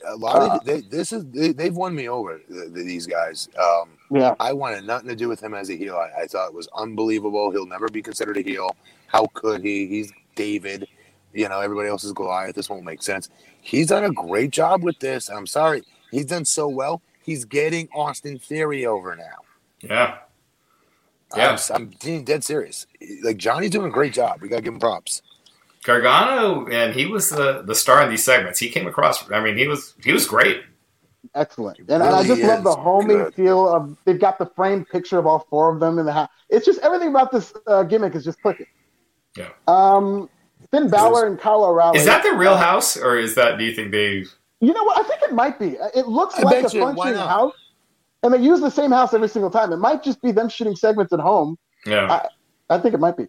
a lot of uh, they, this is they, have won me over these guys. Um, yeah, I wanted nothing to do with him as a heel. I, I, thought it was unbelievable. He'll never be considered a heel. How could he? He's David. You know, everybody else is Goliath. This won't make sense. He's done a great job with this. I'm sorry, he's done so well. He's getting Austin Theory over now. Yeah. Yeah, I'm, I'm dead serious. Like Johnny's doing a great job. We gotta give him props. Gargano, and he was the the star in these segments. He came across. I mean, he was he was great. Excellent, and, really and I just love the homey good. feel of. They've got the framed picture of all four of them in the house. It's just everything about this uh, gimmick is just clicking. Yeah. Um, Finn Balor and Kyle O'Reilly. Is that the real house, or is that? Do you think they? You know what? I think it might be. It looks I like a functioning house, and they use the same house every single time. It might just be them shooting segments at home. Yeah. I, I think it might be.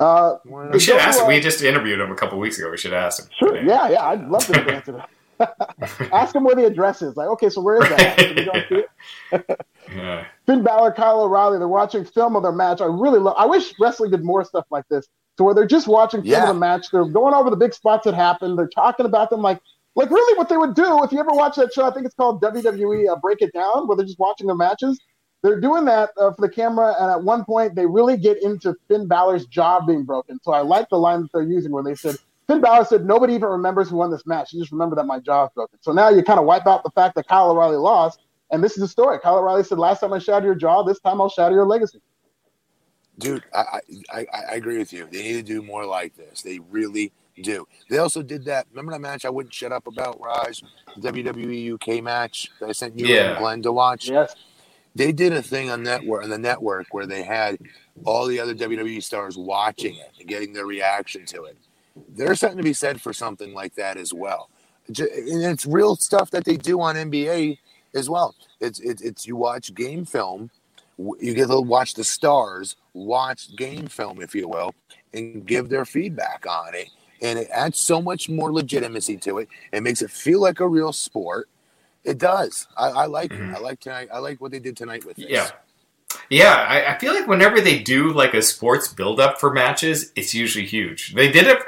Uh, we should ask him. We just interviewed him a couple weeks ago. We should ask him. Sure. Yeah, yeah. I'd love to answer that. (laughs) ask him where the address is. Like, okay, so where is that? (laughs) yeah. Finn Balor, Kyle O'Reilly, they're watching film of their match. I really love. I wish wrestling did more stuff like this, to where they're just watching film yeah. of the match. They're going over the big spots that happened. They're talking about them like, like really what they would do if you ever watch that show. I think it's called WWE uh, Break It Down, where they're just watching their matches they're doing that uh, for the camera, and at one point they really get into Finn Balor's jaw being broken. So I like the line that they're using where they said Finn Balor said nobody even remembers who won this match. You just remember that my jaw is broken. So now you kind of wipe out the fact that Kyle O'Reilly lost, and this is the story. Kyle O'Reilly said, "Last time I shattered your jaw, this time I'll shatter your legacy." Dude, I, I, I agree with you. They need to do more like this. They really do. They also did that. Remember that match I wouldn't shut up about, Rise? The WWE UK match that I sent you yeah. and Glenn to watch? Yes they did a thing on network on the network where they had all the other WWE stars watching it and getting their reaction to it. There's something to be said for something like that as well. And it's real stuff that they do on NBA as well. It's it's, it's you watch game film, you get to watch the stars watch game film, if you will, and give their feedback on it. And it adds so much more legitimacy to it. It makes it feel like a real sport it does. I, I like mm-hmm. I like tonight. I like what they did tonight with this. Yeah. Yeah, I, I, feel like whenever they do like a sports build up for matches, it's usually huge. They did it.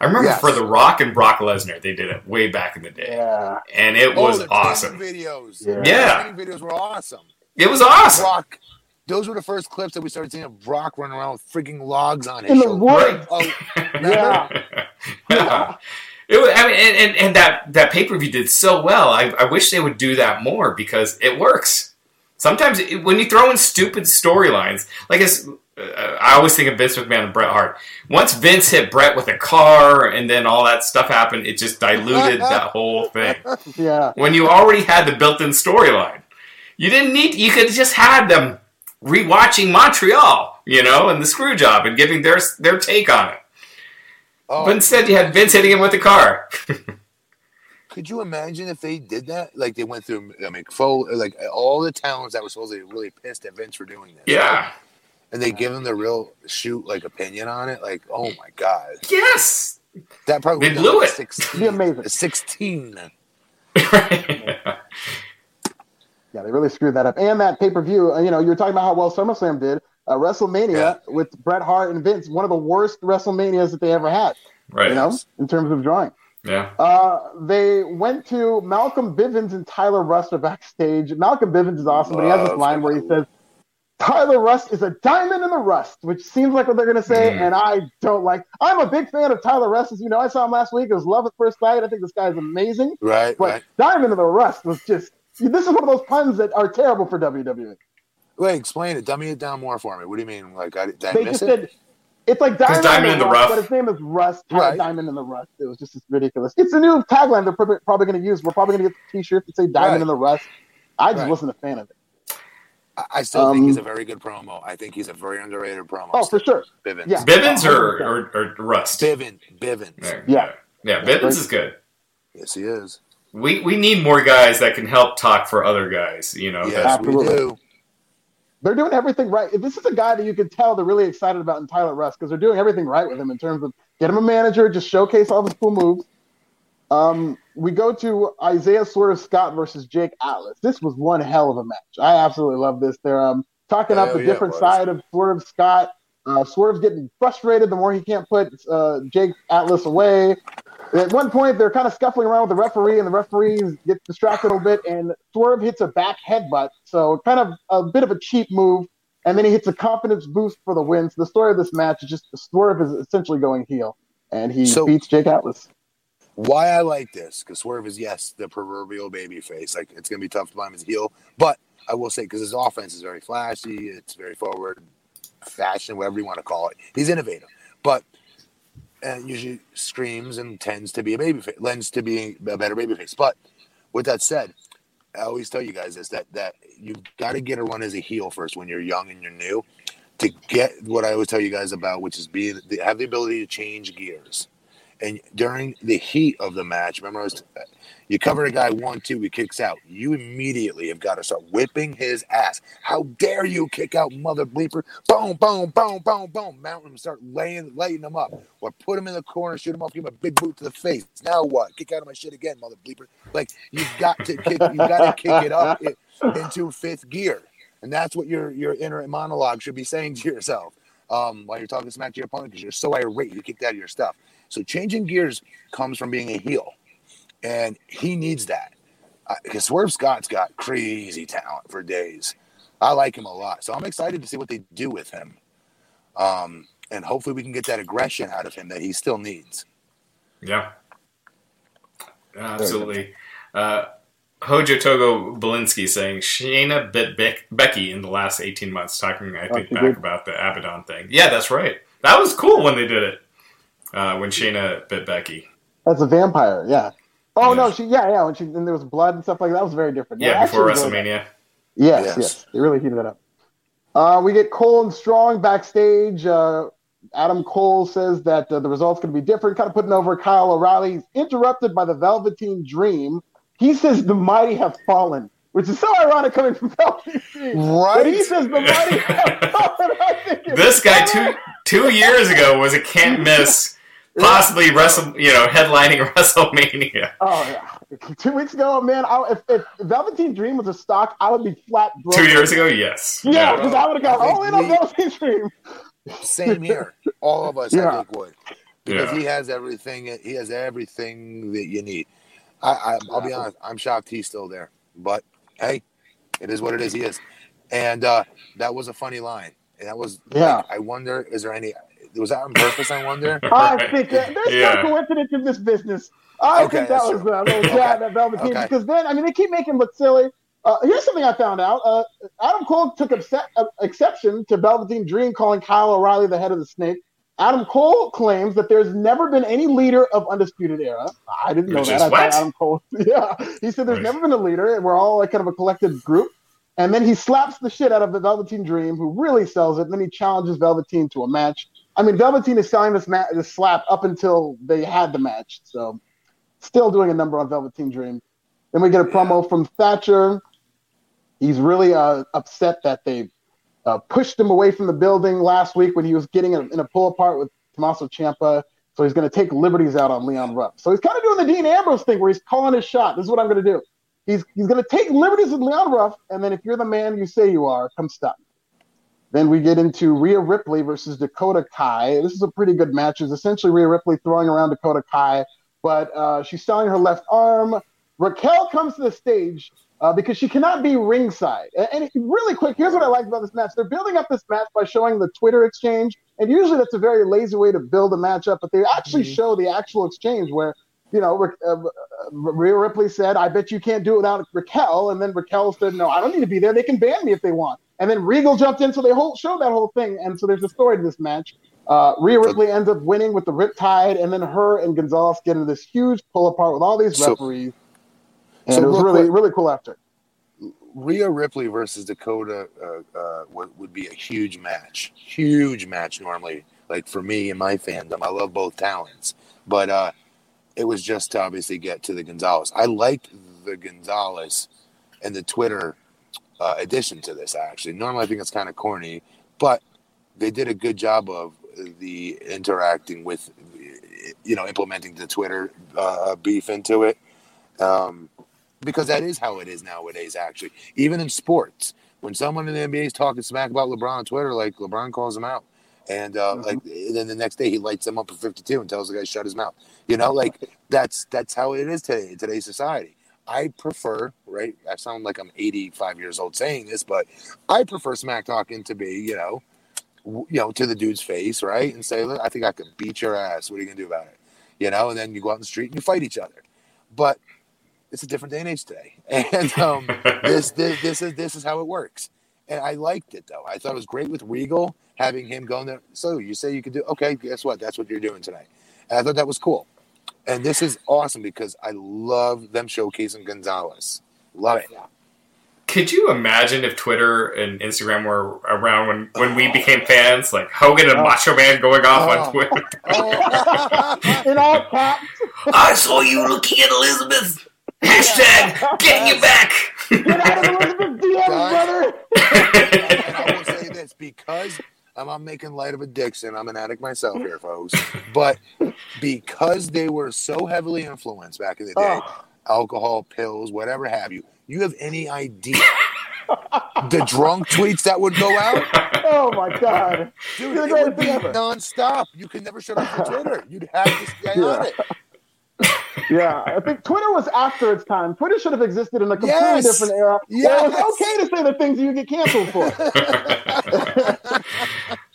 I remember yes. for The Rock and Brock Lesnar, they did it way back in the day, yeah. and it oh, was awesome. Videos, yeah, yeah. videos were awesome. It was awesome. Brock, those were the first clips that we started seeing of Brock running around with freaking logs on his in the woods. Oh, (laughs) yeah. yeah. (laughs) (laughs) It was, I mean, and, and, and that that pay per view did so well. I, I wish they would do that more because it works. Sometimes it, when you throw in stupid storylines, like it's, uh, I always think of Vince McMahon and Bret Hart. Once Vince hit Bret with a car, and then all that stuff happened, it just diluted (laughs) that whole thing. Yeah. When you already had the built-in storyline, you didn't need. You could just had them rewatching Montreal, you know, and the screw job, and giving their their take on it. Oh, But instead, you had Vince hitting him with the car. (laughs) could you imagine if they did that? Like they went through uh, Mick Foley, like all the towns that were supposedly really pissed at Vince for doing this. yeah. and they give him the real shoot like opinion on it. Like, oh my god, Yes. that probably They blew been it. a (laughs) It'd be amazing. Sixteen. (laughs) Yeah, they really screwed that up. And that pay per view, you know, you were talking about how well SummerSlam did. Uh, WrestleMania Yeah. with Bret Hart and Vince, one of the worst WrestleManias that they ever had, right. you know, in terms of drawing. Yeah. Uh, they went to Malcolm Bivens and Tyler Rust are backstage. Malcolm Bivens is awesome, but he has this line where he says, Tyler Rust is a diamond in the rust, which seems like what they're going to say, Mm. and I don't like. I'm a big fan of Tyler Rust. As you know, I saw him last week. It was love at first sight. I think this guy is amazing. Right, But right. diamond in the rust was just. This is one of those puns that are terrible for WWE. Wait, explain it. Dummy it down more for me. What do you mean? Like, I, did I They miss just it? said it's like diamond, Diamond in the, Rough. rust, but his name is Rust. Right. Diamond in the Rust. It was just ridiculous. It's a new tagline they're prob- probably going to use. We're probably going to get the T-shirt that say Diamond Right. in the Rust. I just Right. wasn't a fan of it. I, I still think he's a Um, very good promo. I think he's a very underrated promo. Oh, for sure. Bivens. Yeah. Bivens or, or, or Rust? Bivens. Bivens. There. Yeah. Yeah, Bivens is good. Yes, he is. We we need more guys that can help talk for other guys. You know. Yes, that- we Absolutely. do. They're doing everything right. This is a guy that you can tell they're really excited about in Tyler Rust because they're doing everything right with him in terms of get him a manager, just showcase all his cool moves. Um, we go to Isaiah Swerve Scott versus Jake Atlas. This was one hell of a match. I absolutely love this. They're um, talking up the yeah, different was. side of Swerve Scott. Uh, Swerve's getting frustrated the more he can't put uh, Jake Atlas away. At one point, they're kind of scuffling around with the referee, and the referee gets distracted a little bit, and Swerve hits a back headbutt. So, kind of a bit of a cheap move, and then he hits a confidence boost for the win. So, the story of this match is just Swerve is essentially going heel, and he So- beats Jake Atlas. Why I like this because Swerve is yes the proverbial baby face. Like it's gonna be tough to blame his heel, but I will say because his offense is very flashy, it's very forward, fashion, whatever you want to call it. He's innovative, but and usually screams and tends to be a baby face, lends to being a better baby face. But with that said, I always tell you guys this that that you've got to get a run as a heel first when you're young and you're new to get what I always tell you guys about, which is being have the ability to change gears. And during the heat of the match, remember, I was, you cover a guy one, two, he kicks out. You immediately have got to start whipping his ass. How dare you kick out, mother bleeper? Boom, boom, boom, boom, boom. Mount him, start laying, lighting him up. Or put him in the corner, shoot him off, give him a big boot to the face. Now what? Kick out of my shit again, mother bleeper. Like, you've got to kick, you got to kick it up i- into fifth gear. And that's what your, your inner monologue should be saying to yourself um, while you're talking smack to your opponent because you're so irate, you kicked out of your stuff. So changing gears comes from being a heel, and he needs that because Swerve Scott's got crazy talent for days. I like him a lot, so I'm excited to see what they do with him, um, and hopefully we can get that aggression out of him that he still needs. Yeah. Absolutely. Uh, Hojo Togo Belinsky saying Shayna bit Beck- Becky in the last 18 months, talking, I think, back about the Abaddon thing. Yeah, that's right. That was cool when they did it. Uh, when Shayna bit Becky. That's a vampire, yeah. Oh Yeah. no, she yeah yeah. When she and there was blood and stuff like that, that was very different. Yeah, I before actually enjoyed. WrestleMania. Yes, Yes. yes, They really heated that up. Uh, we get Cole and Strong backstage. Uh, Adam Cole says that uh, the results going to be different, kind of putting over Kyle O'Reilly. He's interrupted by the Velveteen Dream. He says the mighty have fallen, which is so ironic coming from (laughs) Velveteen Dream. But he says the mighty have (laughs) fallen. I think This guy funny. two two years ago was a can't miss, possibly wrestle, you know, headlining (laughs) WrestleMania. Oh yeah. Two weeks ago, man, I, if, if Velveteen Dream was a stock, I would be flat broke. Two years ago, yes. Yeah, because I would have gone all in on Velveteen Dream. Same (laughs) here. All of us, Yeah. I think, would because Yeah. he has everything. He has everything that you need. I, I I'll be honest. I'm shocked he's still there, but hey, it is what it is. He is, and uh, that was a funny line. And that was Yeah. like, I wonder, is there any? Was that on purpose? I wonder. I (laughs) Right. think that there's Yeah. no coincidence in this business. I Okay, think that was true. a little jab at Velveteen Okay. because then I mean they keep making him look silly. Uh, here's something I found out. Uh, Adam Cole took upset, uh, exception to Velveteen Dream calling Kyle O'Reilly the head of the snake. Adam Cole claims that there's never been any leader of Undisputed Era. I didn't know Which that. is I what? thought Adam Cole. (laughs) Yeah, he said there's Right. never been a leader, and we're all like kind of a collective group. And then he slaps the shit out of the Velveteen Dream, who really sells it. And then he challenges Velveteen to a match. I mean, Velveteen is selling this ma- this slap up until they had the match. So, still doing a number on Velveteen Dream. Then we get a promo from Thatcher. He's really uh, upset that they uh, pushed him away from the building last week when he was getting in a pull apart with Tommaso Ciampa. So he's going to take liberties out on Leon Ruff. So he's kind of doing the Dean Ambrose thing where he's calling his shot. This is what I'm going to do. He's, he's going to take liberties with Leon Ruff, and then if you're the man you say you are, come stop me. Then we get into Rhea Ripley versus Dakota Kai. This is a pretty good match. It's essentially Rhea Ripley throwing around Dakota Kai, but uh, she's selling her left arm. Raquel comes to the stage uh, because she cannot be ringside. And, and really quick, here's what I like about this match. They're building up this match by showing the Twitter exchange, and usually that's a very lazy way to build a match up, but they actually Mhm. show the actual exchange where, you know, uh, Rhea Ripley said, I bet you can't do it without Raquel. And then Raquel said, No, I don't need to be there. They can ban me if they want. And then Regal jumped in, so they whole, showed that whole thing. And so there's a story to this match. Uh, Rhea Ripley ends up winning with the Riptide, and then her and Gonzalez get into this huge pull apart with all these So- referees. And so it was really, quick- really cool after. Rhea Ripley versus Dakota uh, uh, would, would be a huge match. Huge match normally. Like for me and my fandom, I love both talents, but uh, it was just to obviously get to the Gonzalez. I liked the Gonzalez and the Twitter uh, addition to this. Actually, normally I think it's kind of corny, but they did a good job of the interacting with, you know, implementing the Twitter uh, beef into it. Um, because that is how it is nowadays. Actually, even in sports, when someone in the NBA is talking smack about LeBron on Twitter, like LeBron calls him out, and uh, Mhm. like and then the next day he lights him up for fifty-two and tells the guy to shut his mouth. You know, like that's that's how it is today in today's society. I prefer, right? I sound like I'm 85 years old saying this, but I prefer smack talking to be, you know, you know, to the dude's face, right, and say, "Look, I think I can beat your ass. What are you gonna do about it? You know, and then you go out in the street and you fight each other. But it's a different day and age today, (laughs) and um, this, this this is this is how it works. And I liked it though. I thought it was great with Regal having him going there. So you say you could do okay? Guess what? That's what you're doing tonight. And I thought that was cool. And this is awesome because I love them showcasing Gonzalez. Love it. Could you imagine if Twitter and Instagram were around when, when we became fans? Like Hogan and Oh. Macho Man going off Oh. on Twitter. Oh. (laughs) In all caps, I saw you looking at Elizabeth. Hashtag getting you back. get out of Elizabeth DMs, Guys. brother. I will say this because I'm, I'm making light of addiction. I'm an addict myself here, (laughs) folks. But because they were so heavily influenced back in the day, Oh. alcohol, pills, whatever have you, you have any idea the drunk tweets that would go out? (laughs) Oh my god. Dude, You're it would be ever. nonstop. You could never shut off your (laughs) Twitter. You'd have to stay on it. Yeah, I think Twitter was after its time. Twitter should have existed in a completely Yes. different era. Where it was okay to say the things you get canceled for.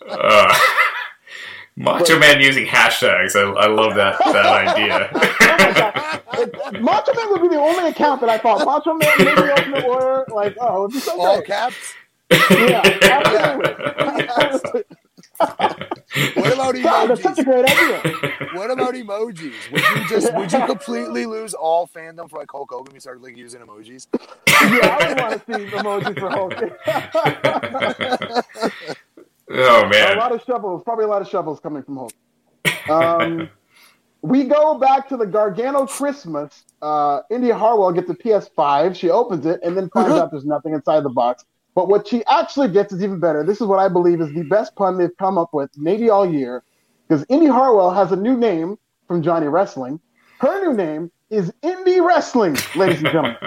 Uh, (laughs) Macho Man using hashtags. I, I love that that idea. (laughs) It- Macho Man would be the only account that I thought Macho Man, maybe Ultimate Warrior, like, oh, it'd be so All great. caps. Yeah, absolutely. (laughs) What about God, that's such a emojis? great idea. What about emojis? Would you just would you (laughs) completely lose all fandom for like Hulk Hogan? We started like using emojis. Yeah, I would want to see emojis for Hulk. (laughs) oh man, a lot of shovels, probably a lot of shovels coming from Hulk. Um, we go back to the Gargano Christmas. Uh, Indi Hartwell gets a PS5. She opens it and then finds out there's nothing inside the box. But what she actually gets is even better. This is what I believe is the best pun they've come up with maybe all year. Because Indi Hartwell has a new name from Johnny Wrestling. Her new name is Indy Wrestling, ladies and gentlemen.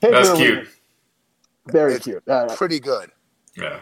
Take (laughs) That's cute. it. Very It's cute. Uh, Pretty good. Yeah.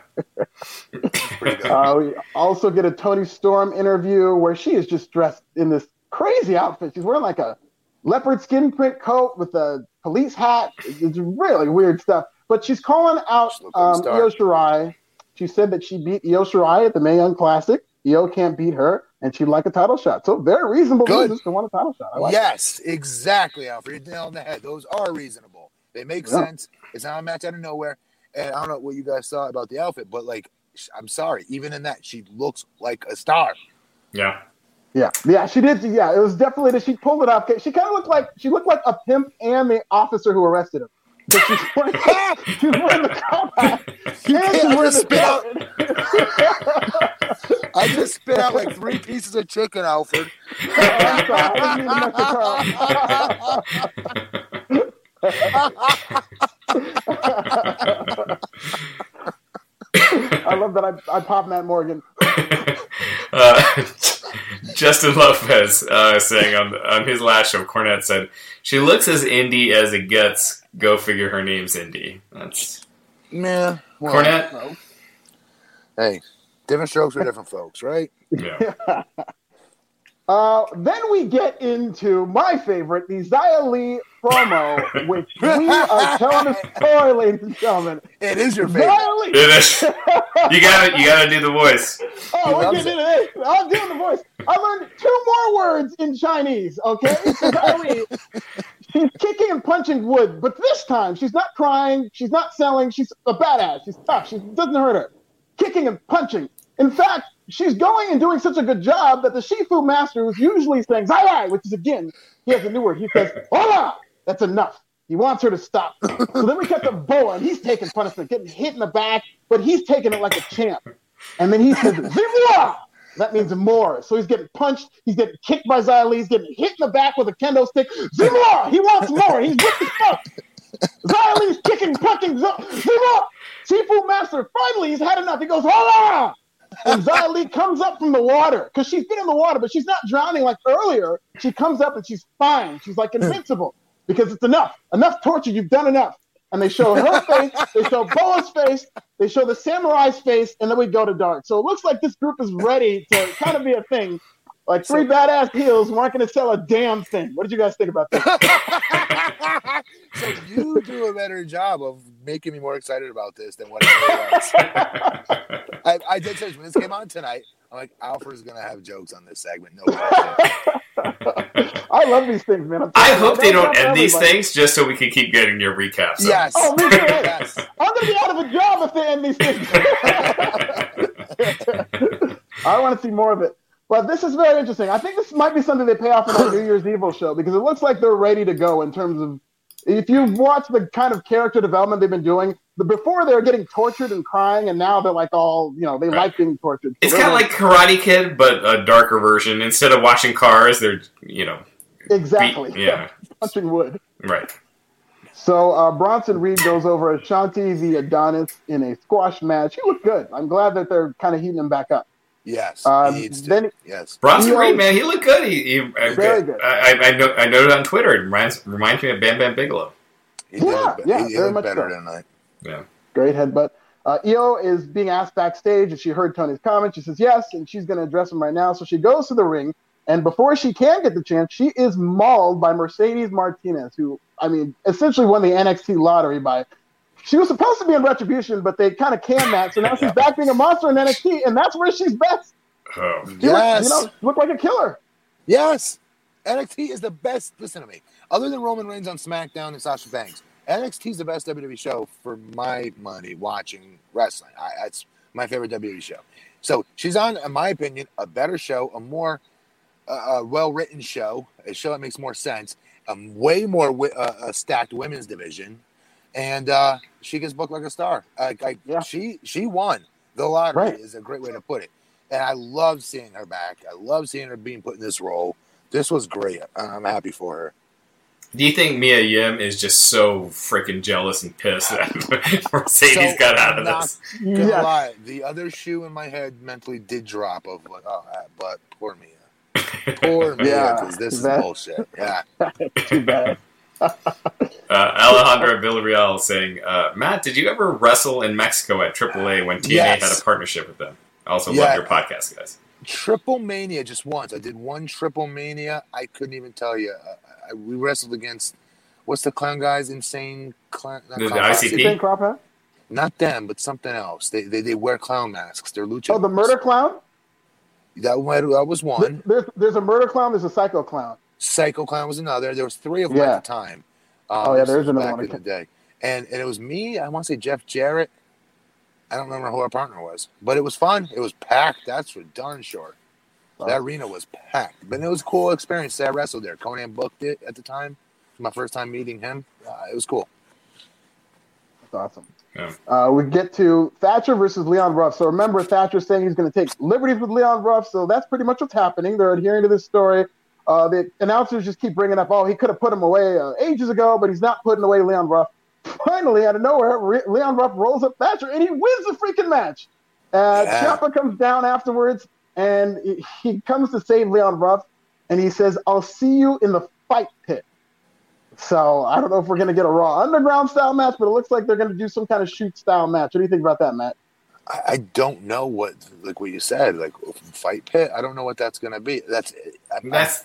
Pretty good. Uh, we also get a Toni Storm interview where she is just dressed in this crazy outfit. She's wearing like a leopard skin print coat with a police hat. It's really weird stuff. But she's calling out She looked like a um. Io Shirai. She said that she beat Io Shirai at the Mae Young Classic. Io can't beat her, and she'd like a title shot. So very reasonable Good. reasons to want a title shot. I like it. yes, exactly, Alfred. You nailed it on the head. Those are reasonable. They make yeah. sense. It's not a match out of nowhere. And I don't know what you guys saw about the outfit, but like, I'm sorry, even in that, she looks like a star. Yeah. Yeah, yeah, she did. Yeah, it was definitely that she pulled it off. She kind of looked like she looked like a pimp and the officer who arrested him. She's wearing, she's wearing the cop hat. You and she's wearing the out. (laughs) I just spit out like three pieces of chicken, Alfred. Oh, I love that I, I pop Matt Morgan. (laughs) Uh, (laughs) Justin Lopez uh, saying on on his last show, Cornette said she looks as indie as it gets. Go figure. Her name's Indy. That's yeah. Well, Cornette. Hey, different strokes for different folks, right? Yeah. (laughs) Uh, then we get into my favorite, the Xia Li promo, (laughs) which we are telling a story, ladies and gentlemen. It is your favorite. Xia Li. It is. You got it. you gotta do the voice. Oh, we're getting into this. I'm doing the voice. I learned two more words in Chinese. Okay, (laughs) Xia Li. She's kicking and punching wood, but this time she's not crying. She's not selling. She's a badass. She's tough. She doesn't hurt her. Kicking and punching. In fact, she's going and doing such a good job that the Shifu master, who's usually saying Zai, zai which is again, he has a new word. He says, Hola! That's enough. He wants her to stop. so then we cut the Boa, and he's taking punishment, getting hit in the back, but he's taking it like a champ. And then he says, Zimwa! That means more. So he's getting punched. He's getting kicked by Li. He's getting hit in the back with a kendo stick. Zimwa! He wants more. He's with the fuck. Li's kicking, punching. Zimwa! Shifu Master, finally, he's had enough. He goes, Hola! and Li comes up from the water because she's been in the water, but she's not drowning like earlier. She comes up and she's fine. She's like invincible because it's enough. Enough torture. You've done enough. And they show her face, they show Boa's face, they show the samurai's face, and then we go to dark. So it looks like this group is ready to kind of be a thing. Like three so, badass heels weren't going to sell a damn thing. What did you guys think about that? (laughs) so you do a better job of making me more excited about this than what I was. (laughs) I, I, did say when this came on tonight, I'm like, Alfred's going to have jokes on this segment. No I love these things, man. I hope they don't end these things just so we can keep getting your recaps. Yes. Oh, me too. (laughs) yes. I'm going to be out of a job if they end these things. (laughs) I want to see more of it. But this is very interesting. I think this might be something they pay off in that New Year's Evil show because it looks like they're ready to go in terms of if you've watched the kind of character development they've been doing. The, before they were getting tortured and crying, and now they're like all you know they right. like being tortured. So it's kind of like Karate Kid, but a darker version. Instead of washing cars, they're you know exactly beat, yeah (laughs) punching wood. Right. So uh, Bronson Reed goes over Ashante the Adonis in a squash match. He looked good. I'm glad that they're kind of heating him back up. Yes, um, then yes. Bronson you Reed, man, he looked good. He, he very good. I, I, know. I noted on Twitter. It reminds reminds me of Bam Bam Bigelow. He yeah, did, yeah, he very much better so. tonight. Yeah, great headbutt. Uh, Io is being asked backstage if she heard Toni's comment. She says yes, and she's going to address him right now. So she goes to the ring, and before she can get the chance, she is mauled by Mercedes Martinez, who I mean, essentially won the NXT lottery by she was supposed to be in Retribution, but they kind of canned that. So now she's back being a monster in NXT, and that's where she's best. Oh. yes. you know, look like a killer. Yes. NXT is the best. Listen to me. Other than Roman Reigns on SmackDown and Sasha Banks, NXT is the best WWE show for my money watching wrestling. I, that's my favorite WWE show. So she's on, in my opinion, a better show, a more uh, well written show, a show that makes more sense, a way more wi- uh, a stacked women's division and uh, she gets booked like a star. Like, like yeah. she she won the lottery right. is a great way to put it. And I love seeing her back. I love seeing her being put in this role. This was great. I'm happy for her. Do you think Mia Yim is just so freaking jealous and pissed that Mercedes (laughs) so, got out of this? Gonna yeah. lie, the other shoe in my head mentally did drop of like, oh, but poor Mia, (laughs) poor Mia, because this that, is bullshit. Yeah, (laughs) too bad. uh, Alejandra Villarreal saying, uh, Matt, did you ever wrestle in Mexico at AAA when TNA yes. had a partnership with them? I also yeah. love your podcast, guys. Triple Mania just once. I did one Triple Mania. I couldn't even tell you. I, we wrestled against what's the clown guys? Insane clown. The, clown the ICP. Insane Not them, but something else. They, they they wear clown masks. They're lucha. Oh, the murder clown. That one. that was one. There's there's a murder clown. There's a psycho clown. Psycho Clown was another. There was three of them yeah. at the time. Um, Oh, yeah, there's there was is another back one. in the day, and and it was me. I want to say Jeff Jarrett. I don't remember who our partner was, but it was fun. It was packed. That's for darn sure. Wow. That arena was packed, but it was a cool experience. I wrestled there. Konnan booked it at the time. My first time meeting him. Uh, it was cool. That's awesome. Yeah. Uh, we get to Thatcher versus Leon Ruff. So remember, Thatcher saying he's going to take liberties with Leon Ruff. So that's pretty much what's happening. They're adhering to this story. Uh, the announcers just keep bringing up, oh, he could have put him away uh, ages ago, but he's not putting away Leon Ruff. Finally, out of nowhere, Re- Leon Ruff rolls up Thatcher and he wins the freaking match. Uh, Yeah. Ciampa comes down afterwards and he, he comes to save Leon Ruff and he says, I'll see you in the fight pit. So I don't know if we're going to get a Raw Underground style match, but it looks like they're going to do some kind of shoot style match. What do you think about that, Matt? I, I don't know what like what you said, like fight pit. I don't know what that's gonna be. That's I, That's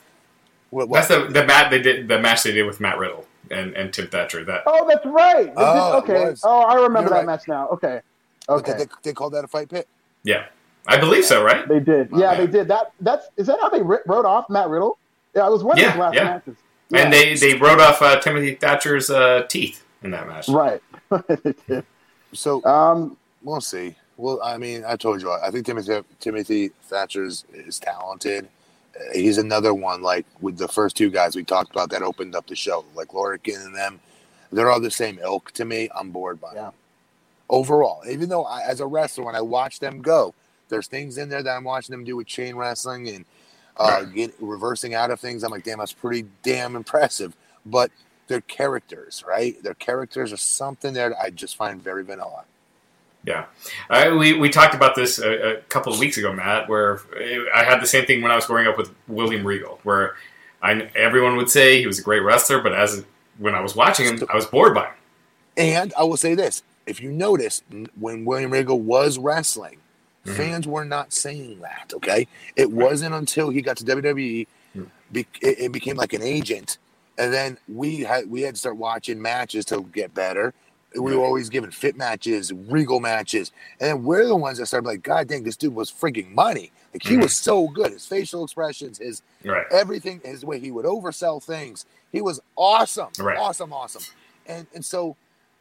what, what- that's the the match they did the match they did with Matt Riddle and, and Tim Thatcher. That Oh, that's right. They did- Oh, okay. Oh, I remember You're that right. match now. Okay. what Okay. did they, they call that a fight pit? yeah, I believe so, right? They did. Yeah, Okay. they did. That. That's is that how they wrote off Matt Riddle? Yeah, it was one of Yeah, his last yeah. matches. And they they wrote off uh, Timothy Thatcher's uh, teeth in that match. right. (laughs) So um, we'll see. Well, I mean, I told you, I think Timothy Timothy Thatcher's is talented. Uh, He's another one like with the first two guys we talked about that opened up the show, like Lorcan and them. They're all the same ilk to me. I'm bored by Yeah. them. Overall, even though I, as a wrestler, when I watch them go, there's things in there that I'm watching them do with chain wrestling and uh, get reversing out of things. I'm like, damn, that's pretty damn impressive. But they're characters, right? Their characters are something there that I just find very vanilla. Yeah, I, we we talked about this a, a couple of weeks ago, Matt. Where I had the same thing when I was growing up with William Regal, where I everyone would say he was a great wrestler, but as when I was watching him, I was bored by him. And I will say this: if you notice, when William Regal was wrestling, Mhm. fans were not saying that. Okay, it wasn't until he got to WWE, be, it, it became like an agent, and then we had we had to start watching matches to get better. We were always given fit matches, Regal matches, and then we're the ones that started like, God dang, this dude was freaking money. Like he was so good. His facial expressions, his Right. everything his way he would oversell things he was awesome Right. awesome awesome and and so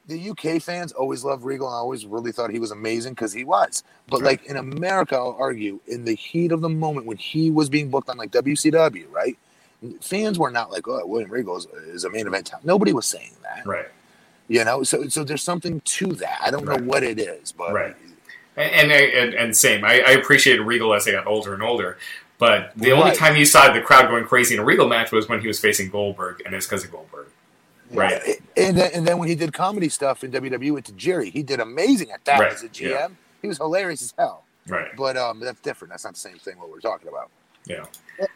the uk fans always loved regal and i always really thought he was amazing because he was but Right. like in america i'll argue in the heat of the moment when he was being booked on like wcw right fans were not like oh william regal is, is a main event talent. nobody was saying that Right. you know so so there's something to that i don't Right. know what it is but Right. And and, and, same. I, I appreciated Regal as they got older and older. But the only time you saw the crowd going crazy in a Regal match was when he was facing Goldberg, and it's because of Goldberg. Right. And then, and then when he did comedy stuff in WWE with Jerry, he did amazing at that Right, as a GM. yeah. He was hilarious as hell. Right. But um, that's different. That's not the same thing. What we're talking about. Yeah.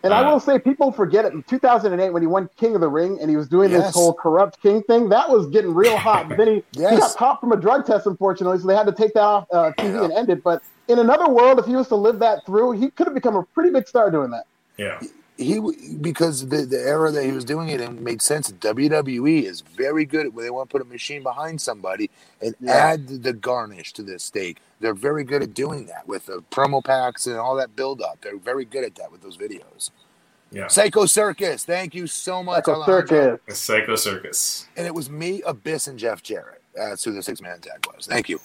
and I Uh, will say, people forget it. In 2008, when he won King of the Ring and he was doing Yes. this whole corrupt king thing, that was getting real hot. (laughs) But then he, he got Yes. caught from a drug test, unfortunately, so they had to take that off uh, TV Yeah. and end it. But in another world, if he was to live that through, he could have become a pretty big star doing that. Yeah. He because the the era that he was doing it and made sense. WWE is very good at when they want to put a machine behind somebody and Yeah. add the garnish to the steak. They're very good at doing that with the promo packs and all that build up. They're very good at that with those videos. Yeah. Psycho Circus, thank you so much. Like a Alejandro. circus. Psycho Circus. And it was me, Abyss, and Jeff Jarrett. That's who the six man tag was. Thank you.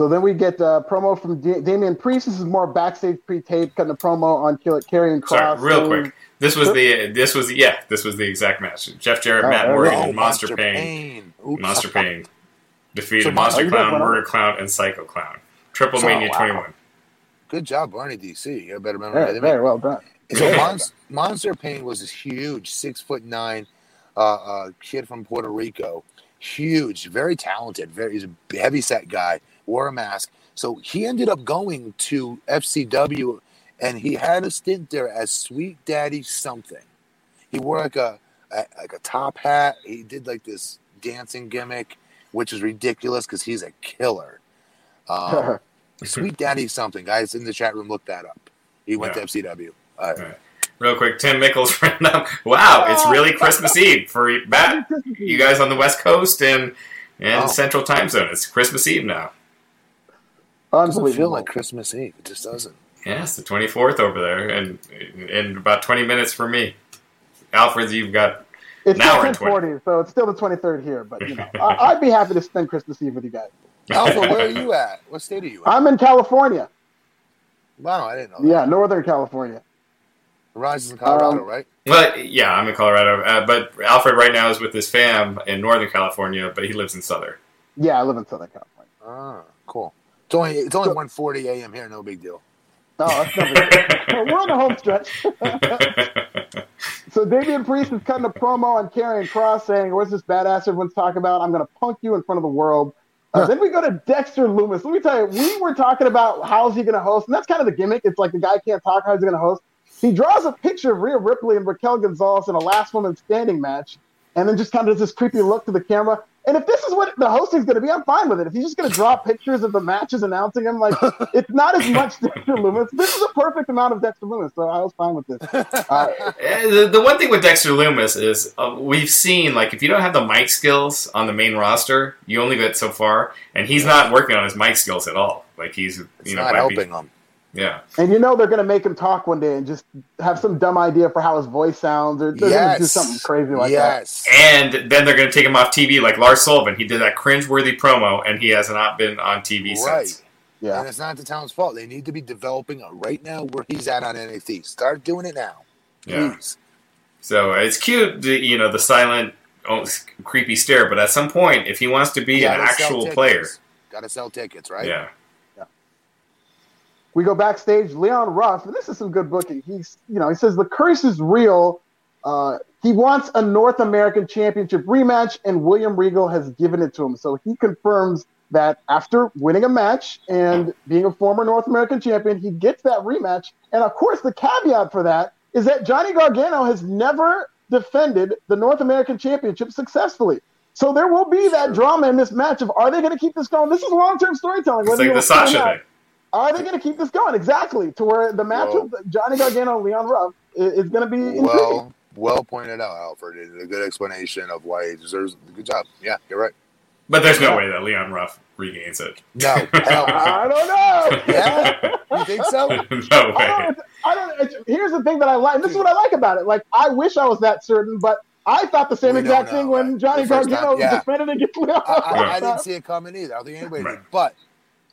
So then we get uh, promo from D- Damian Priest. This is more backstage pre-tape, cutting a promo on Kill Karrion Sorry, Kross. real quick. This was the this was the, yeah this was the exact match. Jeff Jarrett, Oh, Matt there Morgan, go. and Monster, Pain. Oops. Monster Pain defeated So Monster you guys Clown, Murder. Clown, and Psycho Clown. Triple So- Mania wow. 21. Good job, Barney DC. You got better memory Very, than me. very well done. So Yeah. Monster, Monster Pain was this huge, six foot nine uh, uh, kid from Puerto Rico. Huge, very talented, very he's a heavy set guy. Wore a mask, so he ended up going to FCW, and he had a stint there as Sweet Daddy something. He wore like a, a like a top hat. He did like this dancing gimmick, which is ridiculous because he's a killer. Um, (laughs) Sweet Daddy something, guys in the chat room, look that up. He went Yeah. to FCW. Uh, Right. Real quick, Tim Mickles (laughs) ran up. Wow, it's really Christmas Eve for Matt. (laughs) You guys on the West Coast and and Oh. Central Time Zone. It's Christmas Eve now. Doesn't feel Unbelievable. like Christmas Eve. It just doesn't. Yeah, it's the 24th over there, and in about 20 minutes for me. Alfred, you've got It's now still 1040, so it's still the 23rd here. But you know, I, would be happy to spend Christmas Eve with you guys. (laughs) Alfred, where are you (laughs) at? What state are you in? I'm in California. Wow, I didn't know. That. Yeah, Northern California. Rise is in Colorado, um, right? But yeah, I'm in Colorado, uh, but Alfred right now is with his fam in Northern California, but he lives in Southern. Yeah, I live in Southern California. Ah, cool. It's only it's only so, 1:40 a.m. here. No big deal. Oh, that's no big (laughs) We're on the home stretch. (laughs) so Damian Priest is cutting a promo on Karrion Kross saying, "What's this badass everyone's talking about? I'm going to punk you in front of the world." Uh, then we go to Dexter Lumis. Let me tell you, we were talking about how's he going to host, and that's kind of the gimmick. It's like the guy can't talk, how's he going to host? He draws a picture of Rhea Ripley and Raquel Gonzalez in a last woman standing match, and then just kind of does this creepy look to the camera. And if this is what the hosting's going to be, I'm fine with it. If he's just going to draw pictures of the matches announcing them, like (laughs) it's not as much Dexter Lumis. This is a perfect amount of Dexter Lumis, so I was fine with this. (laughs) Uh, the, the, one thing with Dexter Lumis is uh, we've seen like if you don't have the mic skills on the main roster, you only get so far, and he's not working on his mic skills at all. Like he's it's you know not helping be, him. Yeah. And you know they're going to make him talk one day and just have some dumb idea for how his voice sounds, or they're yes. going to do something crazy like yes. that. And then they're going to take him off TV, like Lars Sullivan. He did that cringe-worthy promo, and he has not been on TV right. since. Yeah. And it's not the town's fault. They need to be developing right now where he's at on NXT. Start doing it now, please. Yeah. So it's cute, you know, the silent, oh, creepy stare. But at some point, if he wants to be an actual player, got to sell tickets, right? Yeah. We go backstage. Leon Ruff, and this is some good booking. He's, you know, he says the curse is real. Uh, he wants a North American Championship rematch, and William Regal has given it to him. So he confirms that after winning a match and being a former North American champion, he gets that rematch. And of course, the caveat for that is that Johnny Gargano has never defended the North American Championship successfully. So there will be that drama in this match of are they going to keep this going? This is long term storytelling. It's like the Sasha thing. Are they going to keep this going? Exactly to where the match well, with Johnny Gargano and Leon Ruff is, is going to be intriguing. well, well pointed out, Alfred. It's a good explanation of why he deserves. A good job. Yeah, you're right. But there's no way that Leon Ruff regains it. No, hell, (laughs) (laughs) I don't know. Yeah, you think so? (laughs) no way. I don't, I don't, here's the thing that I like. This is what I like about it. Like, I wish I was that certain, but I thought the same we exact thing when Johnny Gargano yeah. defended against Leon. I, I, I, didn't see it coming either. I don't think anybody right. did. But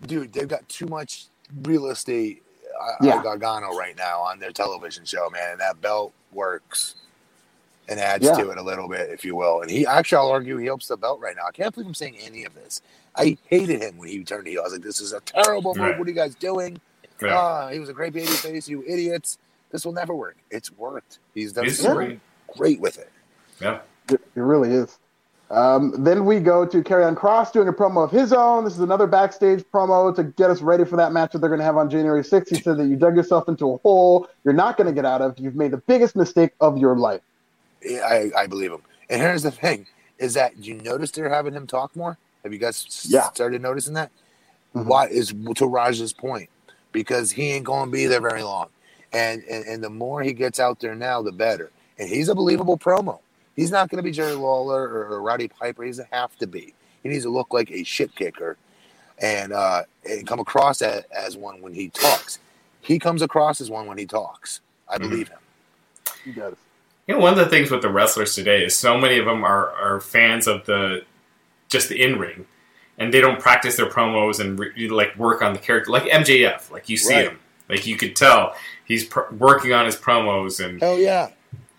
dude, they've got too much real estate uh, yeah. Gargano right now on their television show, man. And that belt works and adds yeah. to it a little bit, if you will. And he actually, I'll argue, he helps the belt right now. I can't believe I'm saying any of this. I hated him when he turned heel. I was like, this is a terrible move. Right. What are you guys doing? Yeah. Uh, he was a great baby face, you idiots. This will never work. It's worked. He's done great. great with it. Yeah. It, it really is. Um, then we go to Karrion Kross doing a promo of his own. This is another backstage promo to get us ready for that match that they're going to have on January 6th. He said that you dug yourself into a hole you're not going to get out of. You've made the biggest mistake of your life. Yeah, I, I believe him. And here's the thing: is that you notice they're having him talk more? Have you guys yeah. started noticing that? Mm-hmm. Why is to Raj's point? Because he ain't going to be there very long, and, and and the more he gets out there now, the better. And he's a believable promo. He's not going to be Jerry Lawler or, or Roddy Piper. He doesn't have to be. He needs to look like a shit kicker and, uh, and come across as, as one when he talks. He comes across as one when he talks. I mm-hmm. believe him. He does. You know, one of the things with the wrestlers today is so many of them are, are fans of the just the in ring, and they don't practice their promos and re- like work on the character. Like MJF, like you see right. him, like you could tell he's pr- working on his promos and hell yeah,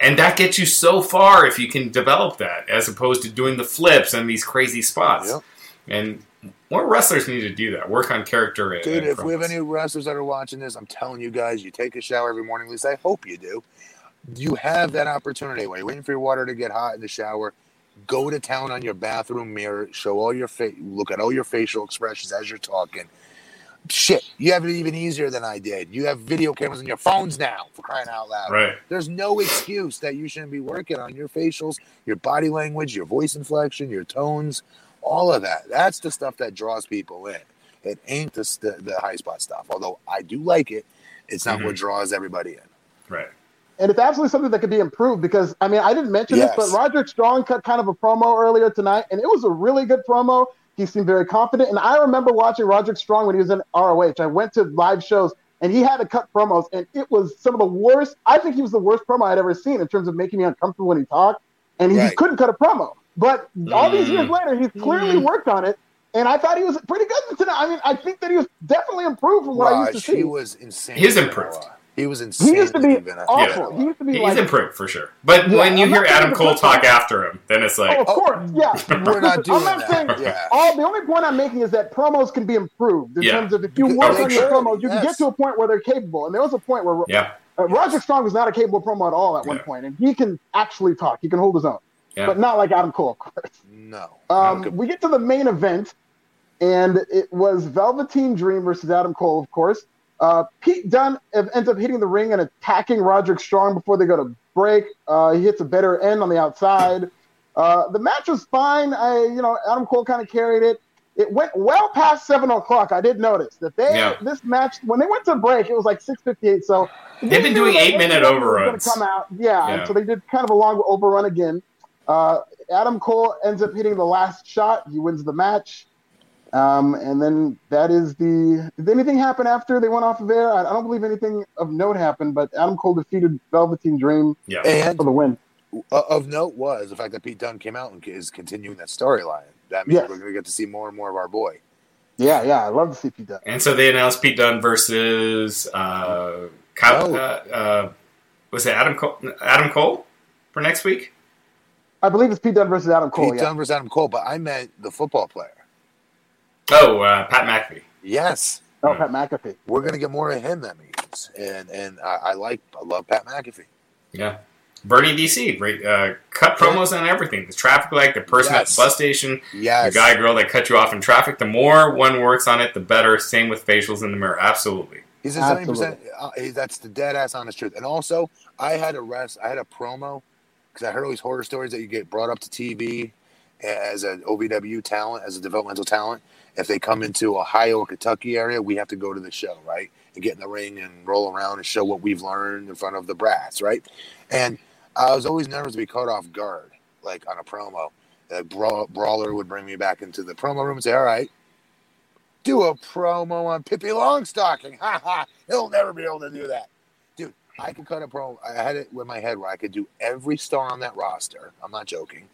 and that gets you so far if you can develop that, as opposed to doing the flips and these crazy spots. Yep. And more wrestlers need to do that. Work on character. And, Dude, and if we have any wrestlers that are watching this, I'm telling you guys, you take a shower every morning. At least I hope you do. You have that opportunity while you're waiting for your water to get hot in the shower. Go to town on your bathroom mirror. Show all your face. Look at all your facial expressions as you're talking shit, you have it even easier than I did. You have video cameras on your phones now, for crying out loud. Right. There's no excuse that you shouldn't be working on your facials, your body language, your voice inflection, your tones, all of that. That's the stuff that draws people in. It ain't the, the, the high spot stuff. Although I do like it, it's not mm-hmm. what draws everybody in. Right. And it's absolutely something that could be improved because I mean I didn't mention yes. this, but Roderick Strong cut kind of a promo earlier tonight, and it was a really good promo. He seemed very confident. And I remember watching Roderick Strong when he was in ROH. I went to live shows and he had to cut promos, and it was some of the worst. I think he was the worst promo I'd ever seen in terms of making me uncomfortable when he talked. and he Right. couldn't cut a promo. But all these years Mm. later, he's clearly Mm. worked on it, and I thought he was pretty good tonight. I mean, I think that he was definitely improved from what I used to see. he was insane. He's improved. He was insane. He used to be awful. He used to be He's like, improved for sure. But Yeah, when you I'm hear Adam Cole talk one. after him, then it's like, oh, of course, yeah. (laughs) We're not doing I'm not that. saying Yeah. all. The only point I'm making is that promos can be improved in Yeah. terms of if you Because- work Oh, on your promos, you can get to a point where they're capable. And there was a point where yeah, uh, Roger Strong was not a capable promo at all at one point, and he can actually talk. He can hold his own, yeah. but not like Adam Cole, of course. No. Um, No. we get to the main event, and it was Velveteen Dream versus Adam Cole, of course. Uh, Pete Dunne ends up hitting the ring and attacking Roderick Strong before they go to break. Uh, he hits a Bitter End on the outside. Uh, the match was fine. I, you know, Adam Cole kind of carried it. It went well past seven o'clock. I did notice that they Yeah. this match when they went to break, it was like six fifty eight. So They've been doing AEW was overruns. Come out, yeah, Yeah. So they did kind of a long overrun again. Uh, Adam Cole ends up hitting the last shot. He wins the match. Um, and then that is the. Did anything happen after they went off of air? I, I don't believe anything of note happened, but Adam Cole defeated Velveteen Dream yeah. And for the win. of note was the fact that Pete Dunne came out and is continuing that storyline. That means Yes. we're going to get to see more and more of our boy. Yeah, yeah, I love to see Pete Dunne. And so they announced Pete Dunne versus uh, Kyle. Oh. Uh, uh, was it Adam Cole? Adam Cole for next week? I believe it's Pete Dunne versus Adam Cole. Pete yeah. Dunne versus Adam Cole, but I meant the football player. Oh, uh, Pat McAfee. Yes, Oh, Pat McAfee. we're going to get more of him. That means, and and I, I like, I love Pat McAfee. Yeah. Bernie DC, right? Uh, cut promos on everything. The traffic light, the person at the bus station, Yes, the guy girl that cut you off in traffic. The more one works on it, the better. Same with facials in the mirror. Absolutely. He's a 70%. Uh, that's the dead ass honest truth. And also, I had a rest. I had a promo because I heard all these horror stories that you get brought up to TV as an OVW talent, as a developmental talent. If they come into Ohio or Kentucky area, we have to go to the show, right, and get in the ring and roll around and show what we've learned in front of the brass, right. And I was always nervous to be caught off guard, like on a promo. A braw- brawler would bring me back into the promo room and say, "All right, do a promo on Pippi Longstocking. (laughs) Ha ha! He'll never be able to do that, dude. I could cut a promo. I had it with my head where I could do every star on that roster. I'm not joking.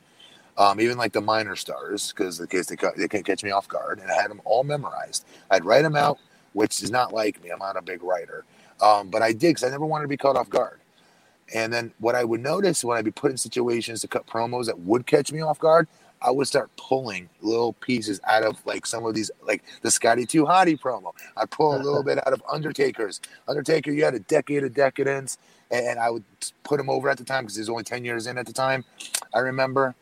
Um, even like the minor stars, because in case they cut, they can't catch me off guard, and I had them all memorized. I'd write them out, which is not like me. I'm not a big writer, um, but I did because I never wanted to be caught off guard. And then what I would notice when I'd be put in situations to cut promos that would catch me off guard, I would start pulling little pieces out of like some of these, like the Scotty Too Hottie promo. I'd pull a little (laughs) bit out of Undertaker's. Undertaker, you had a decade of decadence, and, and I would put him over at the time because he was only 10 years in at the time, I remember.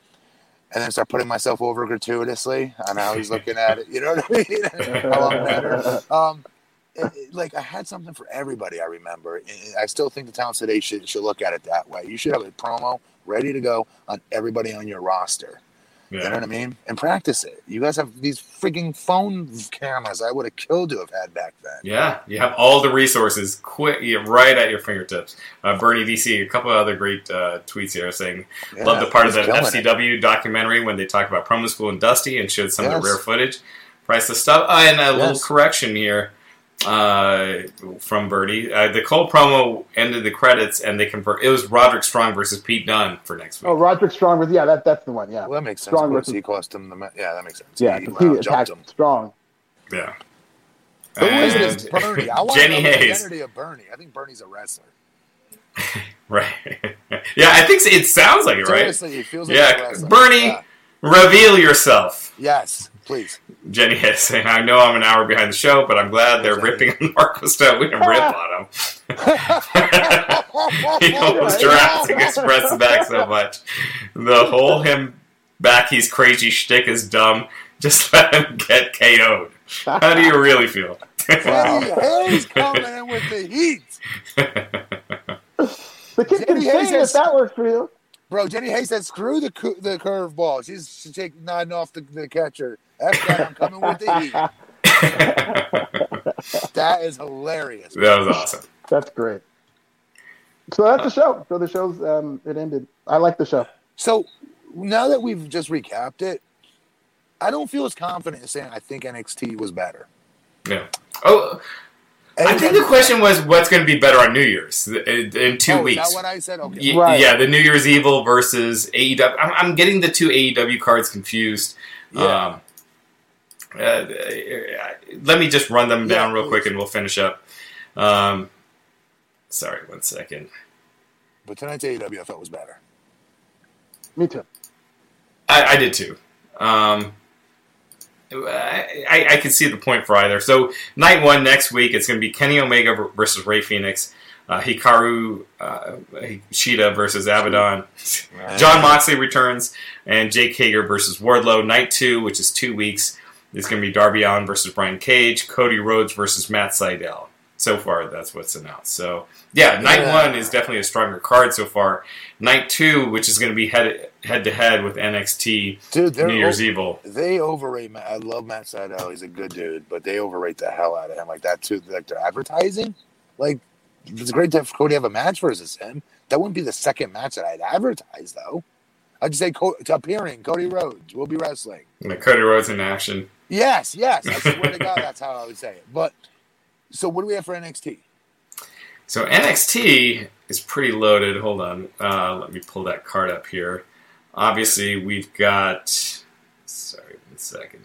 And then start putting myself over gratuitously on how he's looking at it. You know what I mean? (laughs) how I'm better. Um, it- it- like I had something for everybody. I remember. And I still think the talent today should should look at it that way. You should have a promo ready to go on everybody on your roster. You know what I mean? And practice it. You guys have these freaking phone cameras. I would have killed to have had back then. Yeah, you have all the resources quick, right at your fingertips. Uh, Bernie DC, a couple of other great uh, tweets here saying, Yeah, love the part of the killing it. FCW documentary when they talk about promo school and Dusty and showed some of the rare footage, Price priceless stuff. Uh, and a little correction here uh, from Bernie. Uh, the Cole promo ended the credits and they convert. It was Roderick Strong versus Pete Dunne for next week. Oh, Roderick Strong was yeah, that that's the one. Yeah, Well, that makes sense. Strong versus- He cost him the. ma- Yeah, that makes sense. yeah, he, 'cause he uh, attacked him. Strong. Yeah. Who is this Bernie? I (laughs) want Jenny to know the Hayes. identity of Bernie. I think Bernie's a wrestler. (laughs) Right. (laughs) yeah, I think it sounds like it, right? Seriously, he feels like Yeah, a wrestler. Bernie- Yeah. Reveal yourself. Yes, please. Jenny is saying, I know I'm an hour behind the show, but I'm glad they're ripping on Marko Stunt. We can rip on him. (laughs) he almost (laughs) Jurassic Express back so much. The whole him back, he's crazy shtick is dumb. Just (laughs) let him get KO'd. How do you really feel? Wow. Jenny Hayes coming in with the heat. The kid can Jenny Hayes sing if that works for you. Bro, Jenny Hayes said, screw the cu- the curveball. She's she's taking nine off the, the catcher. F that, I'm coming with the heat. (laughs) That is hilarious. that was awesome. That's great. So that's the show. So the show's um, it ended. I like the show. So now that we've just recapped it, I don't feel as confident in saying I think NXT was better. Yeah. Oh, I think the question was what's going to be better on New Year's in, in two oh, weeks. Is that what I said? Okay. Y- Right. Yeah, the New Year's Evil versus AEW. I'm, I'm getting the two AEW cards confused. Yeah. Um, uh, let me just run them Yeah, down real quick and we'll finish up. Um, sorry, one second. But tonight's AEW I thought was better. Me too. I, I did too. Um, I, I, can see the point for either. So night one next week, it's going to be Kenny Omega versus Rey Fenix, uh, Hikaru uh, Shida versus Abaddon, Jon Moxley returns, and Jake Hager versus Wardlow. Night two, which is two weeks, is going to be Darby Allin versus Brian Cage, Cody Rhodes versus Matt Sydal. So far, that's what's announced. So yeah, night Yeah. one is definitely a stronger card so far. Night two, which is going to be head head to head with NXT Dude, New Year's o- Evil. They overrate Matt. I love Matt Sydal. He's a good dude, but they overrate the hell out of him like that too. Like they're advertising. Like it's great to have Cody have a match versus him. That wouldn't be the second match that I'd advertise though. I'd just say Co- appearing Cody Rhodes will be wrestling. Like Cody Rhodes in action. Yes, yes. I swear to God, that's how I would say it. But so what do we have for NXT? So NXT is pretty loaded. Hold on, uh, let me pull that card up here. Obviously, we've got. Sorry, one second.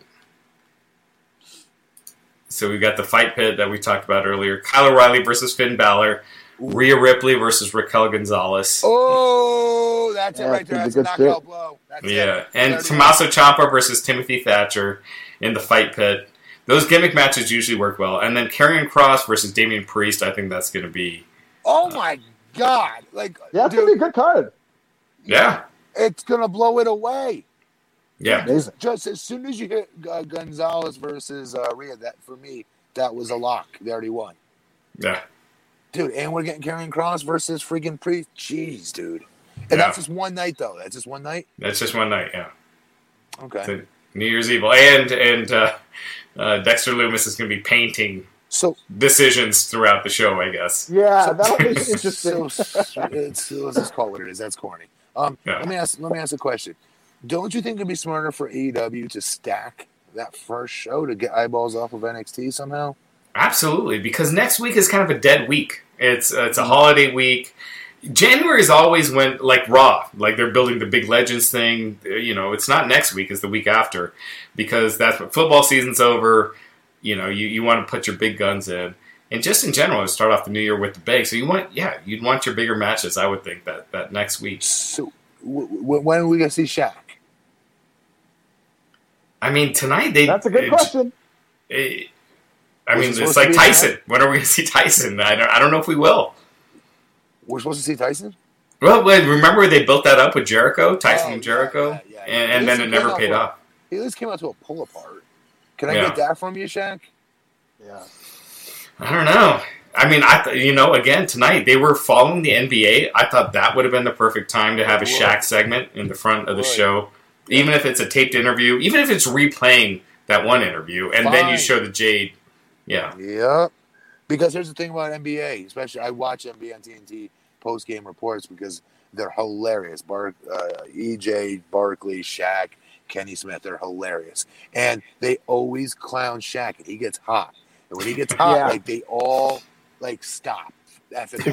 So we've got the fight pit that we talked about earlier. Kyle O'Reilly versus Finn Balor. Rhea Ripley versus Raquel Gonzalez. Oh, that's it Yeah, right there. That's a a knockout shit. blow. That's Yeah, it. and 31. Tommaso Ciampa versus Timothy Thatcher in the fight pit. Those gimmick matches usually work well. And then Karrion Kross versus Damian Priest. I think that's going to be Oh my God! Like, Yeah, it's dude, gonna be a good card. yeah, it's gonna blow it away. yeah. Amazing. Just as soon as you hit uh, Gonzalez versus uh, Rhea, that for me, that was a lock. They already won, Yeah, dude. And we're getting Karrion Kross versus freaking Priest. Jeez, dude. And Yeah. that's just one night, though. That's just one night. that's just one night. Yeah. Okay. The New Year's Evil, and and uh, uh, Dexter Lumis is going to be painting So, decisions throughout the show. I guess. Yeah, that'll be (laughs) interesting. so it's, let's just call it what it is. That's corny. Um, Yeah. let me ask. Let me ask a question. Don't you think it'd be smarter for AEW to stack that first show to get eyeballs off of NXT somehow? Absolutely, because next week is kind of a dead week. It's uh, it's a holiday week. January is always when like Raw, like they're building the big Legends thing. Uh, You know, it's not next week; it's the week after, because that's what football season's over. You know, you, you want to put your big guns in, and just in general, to start off the new year with the big. So you want, yeah, you'd want your bigger matches. I would think that that next week. So, w- w- when are we gonna see Shaq? I mean, tonight they. That's a good it- question. it- I Was mean, it's like Tyson. When are we going to see Tyson? I don't, I don't know if we will. We're supposed to see Tyson. Well, remember they built that up with Jericho, oh, Tyson Oh, and Jericho, yeah, yeah, yeah. and, and then it never paid off. He at least came out to a pull apart. Can I get that from you, Shaq? Yeah. I don't know. I mean, I th- you know, again tonight they were following the NBA. I thought that would have been the perfect time to have a. Shaq segment in the front of the Would. show, even if it's a taped interview, even if it's replaying that one interview, and then you show the Jade. Yeah, Yep. Because here's the thing about NBA, especially I watch NBA on TNT post game reports because they're hilarious. Bar, uh, EJ, Barkley, Shaq, Kenny Smith, they're hilarious, and they always clown Shaq, and he gets hot. And when he gets hot, Yeah. like they all like stop. That's it. (laughs)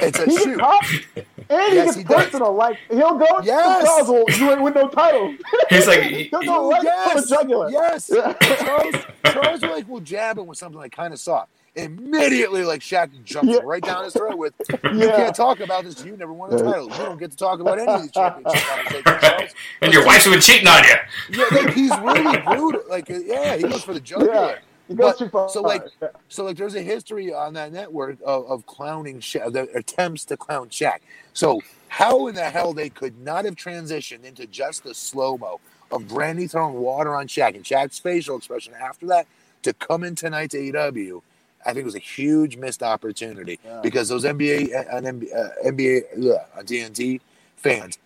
it's a He shoot. gets hot, and Yes, he he gets does. personal. Like he'll go to Yes. Charles will do it with no title. he's like, (laughs) He'll go right for yes, the jugular. yes. Yeah. Charles, (laughs) Charles like will jab him with something like kind of soft. Immediately, like Shaq jumps Yeah. right down his throat with, (laughs) "You Yeah. can't talk about this. You never won a title. You don't get to talk about any of these championship conversations." Charles. (laughs) and your wife's been cheating on you. Yeah, like he's really (laughs) brutal. Like, uh, yeah, he goes for the jugular. Yeah. But- so, like- So, like, there's a history on that network of, of clowning Shaq, the attempts to clown Shaq. So, how in the hell they could not have transitioned into just the slow mo of Brandi throwing water on Shaq and Shaq's facial expression after that to come in tonight to AEW? I think it was a huge missed opportunity Yeah. because those NBA uh, on NBA, uh, NBA yeah, on TNT fans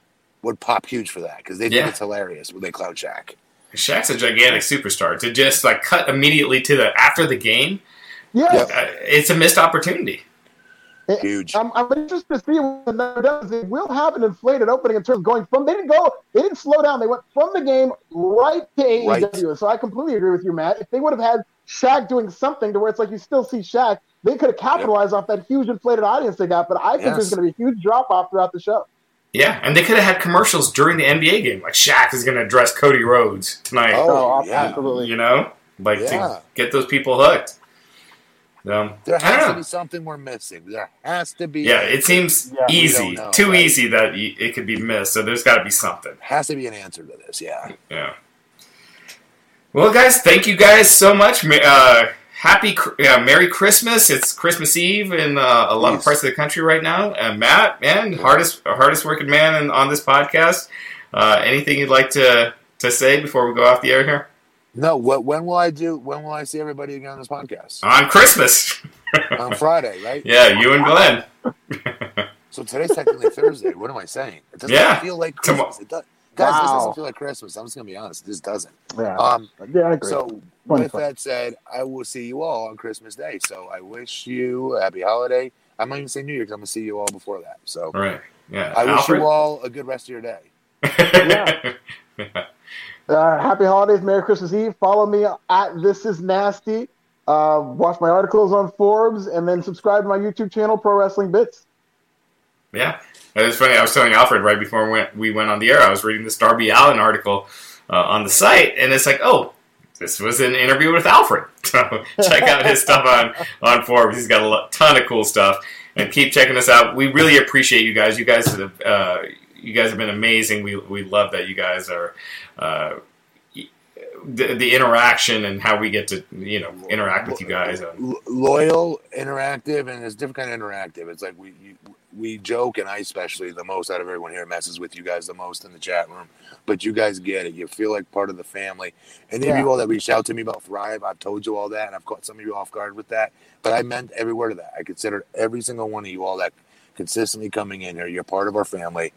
would pop huge for that because they think Yeah. it's hilarious when they clown Shaq. Shaq's a gigantic superstar. To just like cut immediately to the after the game, yeah, Yeah. uh, it's a missed opportunity. Huge. I'm, I'm interested to see what the does. They will have an inflated opening in terms of going from. They didn't go. They didn't slow down. They went from the game right to AEW. Right. So I completely agree with you, Matt. If they would have had Shaq doing something to where it's like you still see Shaq, they could have capitalized yep. off that huge inflated audience they got. But I think yes. there's going to be a huge drop off throughout the show. Yeah, and they could have had commercials during the NBA game, like Shaq is going to address Cody Rhodes tonight. Oh, yeah. absolutely. You know, like yeah. to get those people hooked. Um, there has to be something we're missing. There has to be. Yeah, it seems yeah, easy, know, too right? easy that it could be missed. So there's got to be something. Has to be an answer to this. Yeah. Yeah. Well, guys, thank you guys so much. Uh, happy, uh, Merry Christmas! It's Christmas Eve in uh, a lot of parts of the country right now. And Matt, man, hardest hardest working man in, on this podcast. Uh, anything you'd like to to say before we go off the air here? No. What? When will I do? When will I see everybody again on this podcast? On Christmas. (laughs) on Friday, right? Yeah, you and Glenn. (laughs) so today's technically Thursday. What am I saying? It doesn't yeah. feel like Christmas. It does. Guys, wow. this doesn't feel like Christmas. I'm just gonna be honest. This doesn't. Yeah. Um, yeah, I agree. So with that said, I will see you all on Christmas Day. So I wish you a happy holiday. I might even say New Year because I'm gonna see you all before that. So right. Yeah. I Alfred? wish you all a good rest of your day. (laughs) yeah. Uh, happy holidays, Merry Christmas Eve. Follow me at This Is Nasty. Uh, watch my articles on Forbes, and then subscribe to my YouTube channel, Pro Wrestling Bits. Yeah, it was funny. I was telling Alfred right before we went, we went on the air. I was reading this Darby Allin article uh, on the site, and it's like, oh, this was an interview with Alfred. (laughs) So check out his stuff on on Forbes. He's got a ton of cool stuff, and keep checking us out. We really appreciate you guys. You guys have uh, you guys have been amazing. We we love that you guys are uh, the, the interaction and how we get to you know interact with you guys. Loyal, interactive, and it's different kind of interactive. It's like we you, we joke, and I especially the most out of everyone here messes with you guys the most in the chat room. But you guys get it. You feel like part of the family. And any yeah. of you all that reached out to me about Thrive, I've told you all that, and I've caught some of you off guard with that. But I meant every word of that. I considered every single one of you all that consistently coming in here. You're part of our family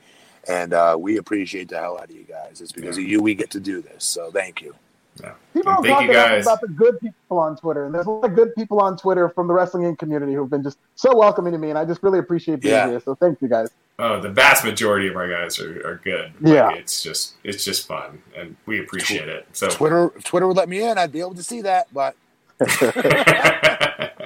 and uh, we appreciate the hell out of you guys. It's because yeah. of you we get to do this. So thank you. Yeah. People don't talk enough about the good people on Twitter, and there's a lot of good people on Twitter from the wrestling community who've been just so welcoming to me, and I just really appreciate being yeah. here. So thank you guys. Oh, the vast majority of our guys are, are good. Yeah, like, it's just it's just fun, and we appreciate it. So Twitter, if Twitter would let me in, I'd be able to see that, but. (laughs)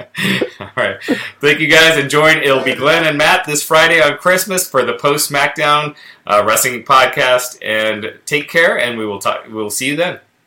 All right. Thank you guys. And join it'll be Glenn and Matt this Friday on Christmas for the post SmackDown uh, wrestling podcast. And take care, and we will talk. We'll see you then.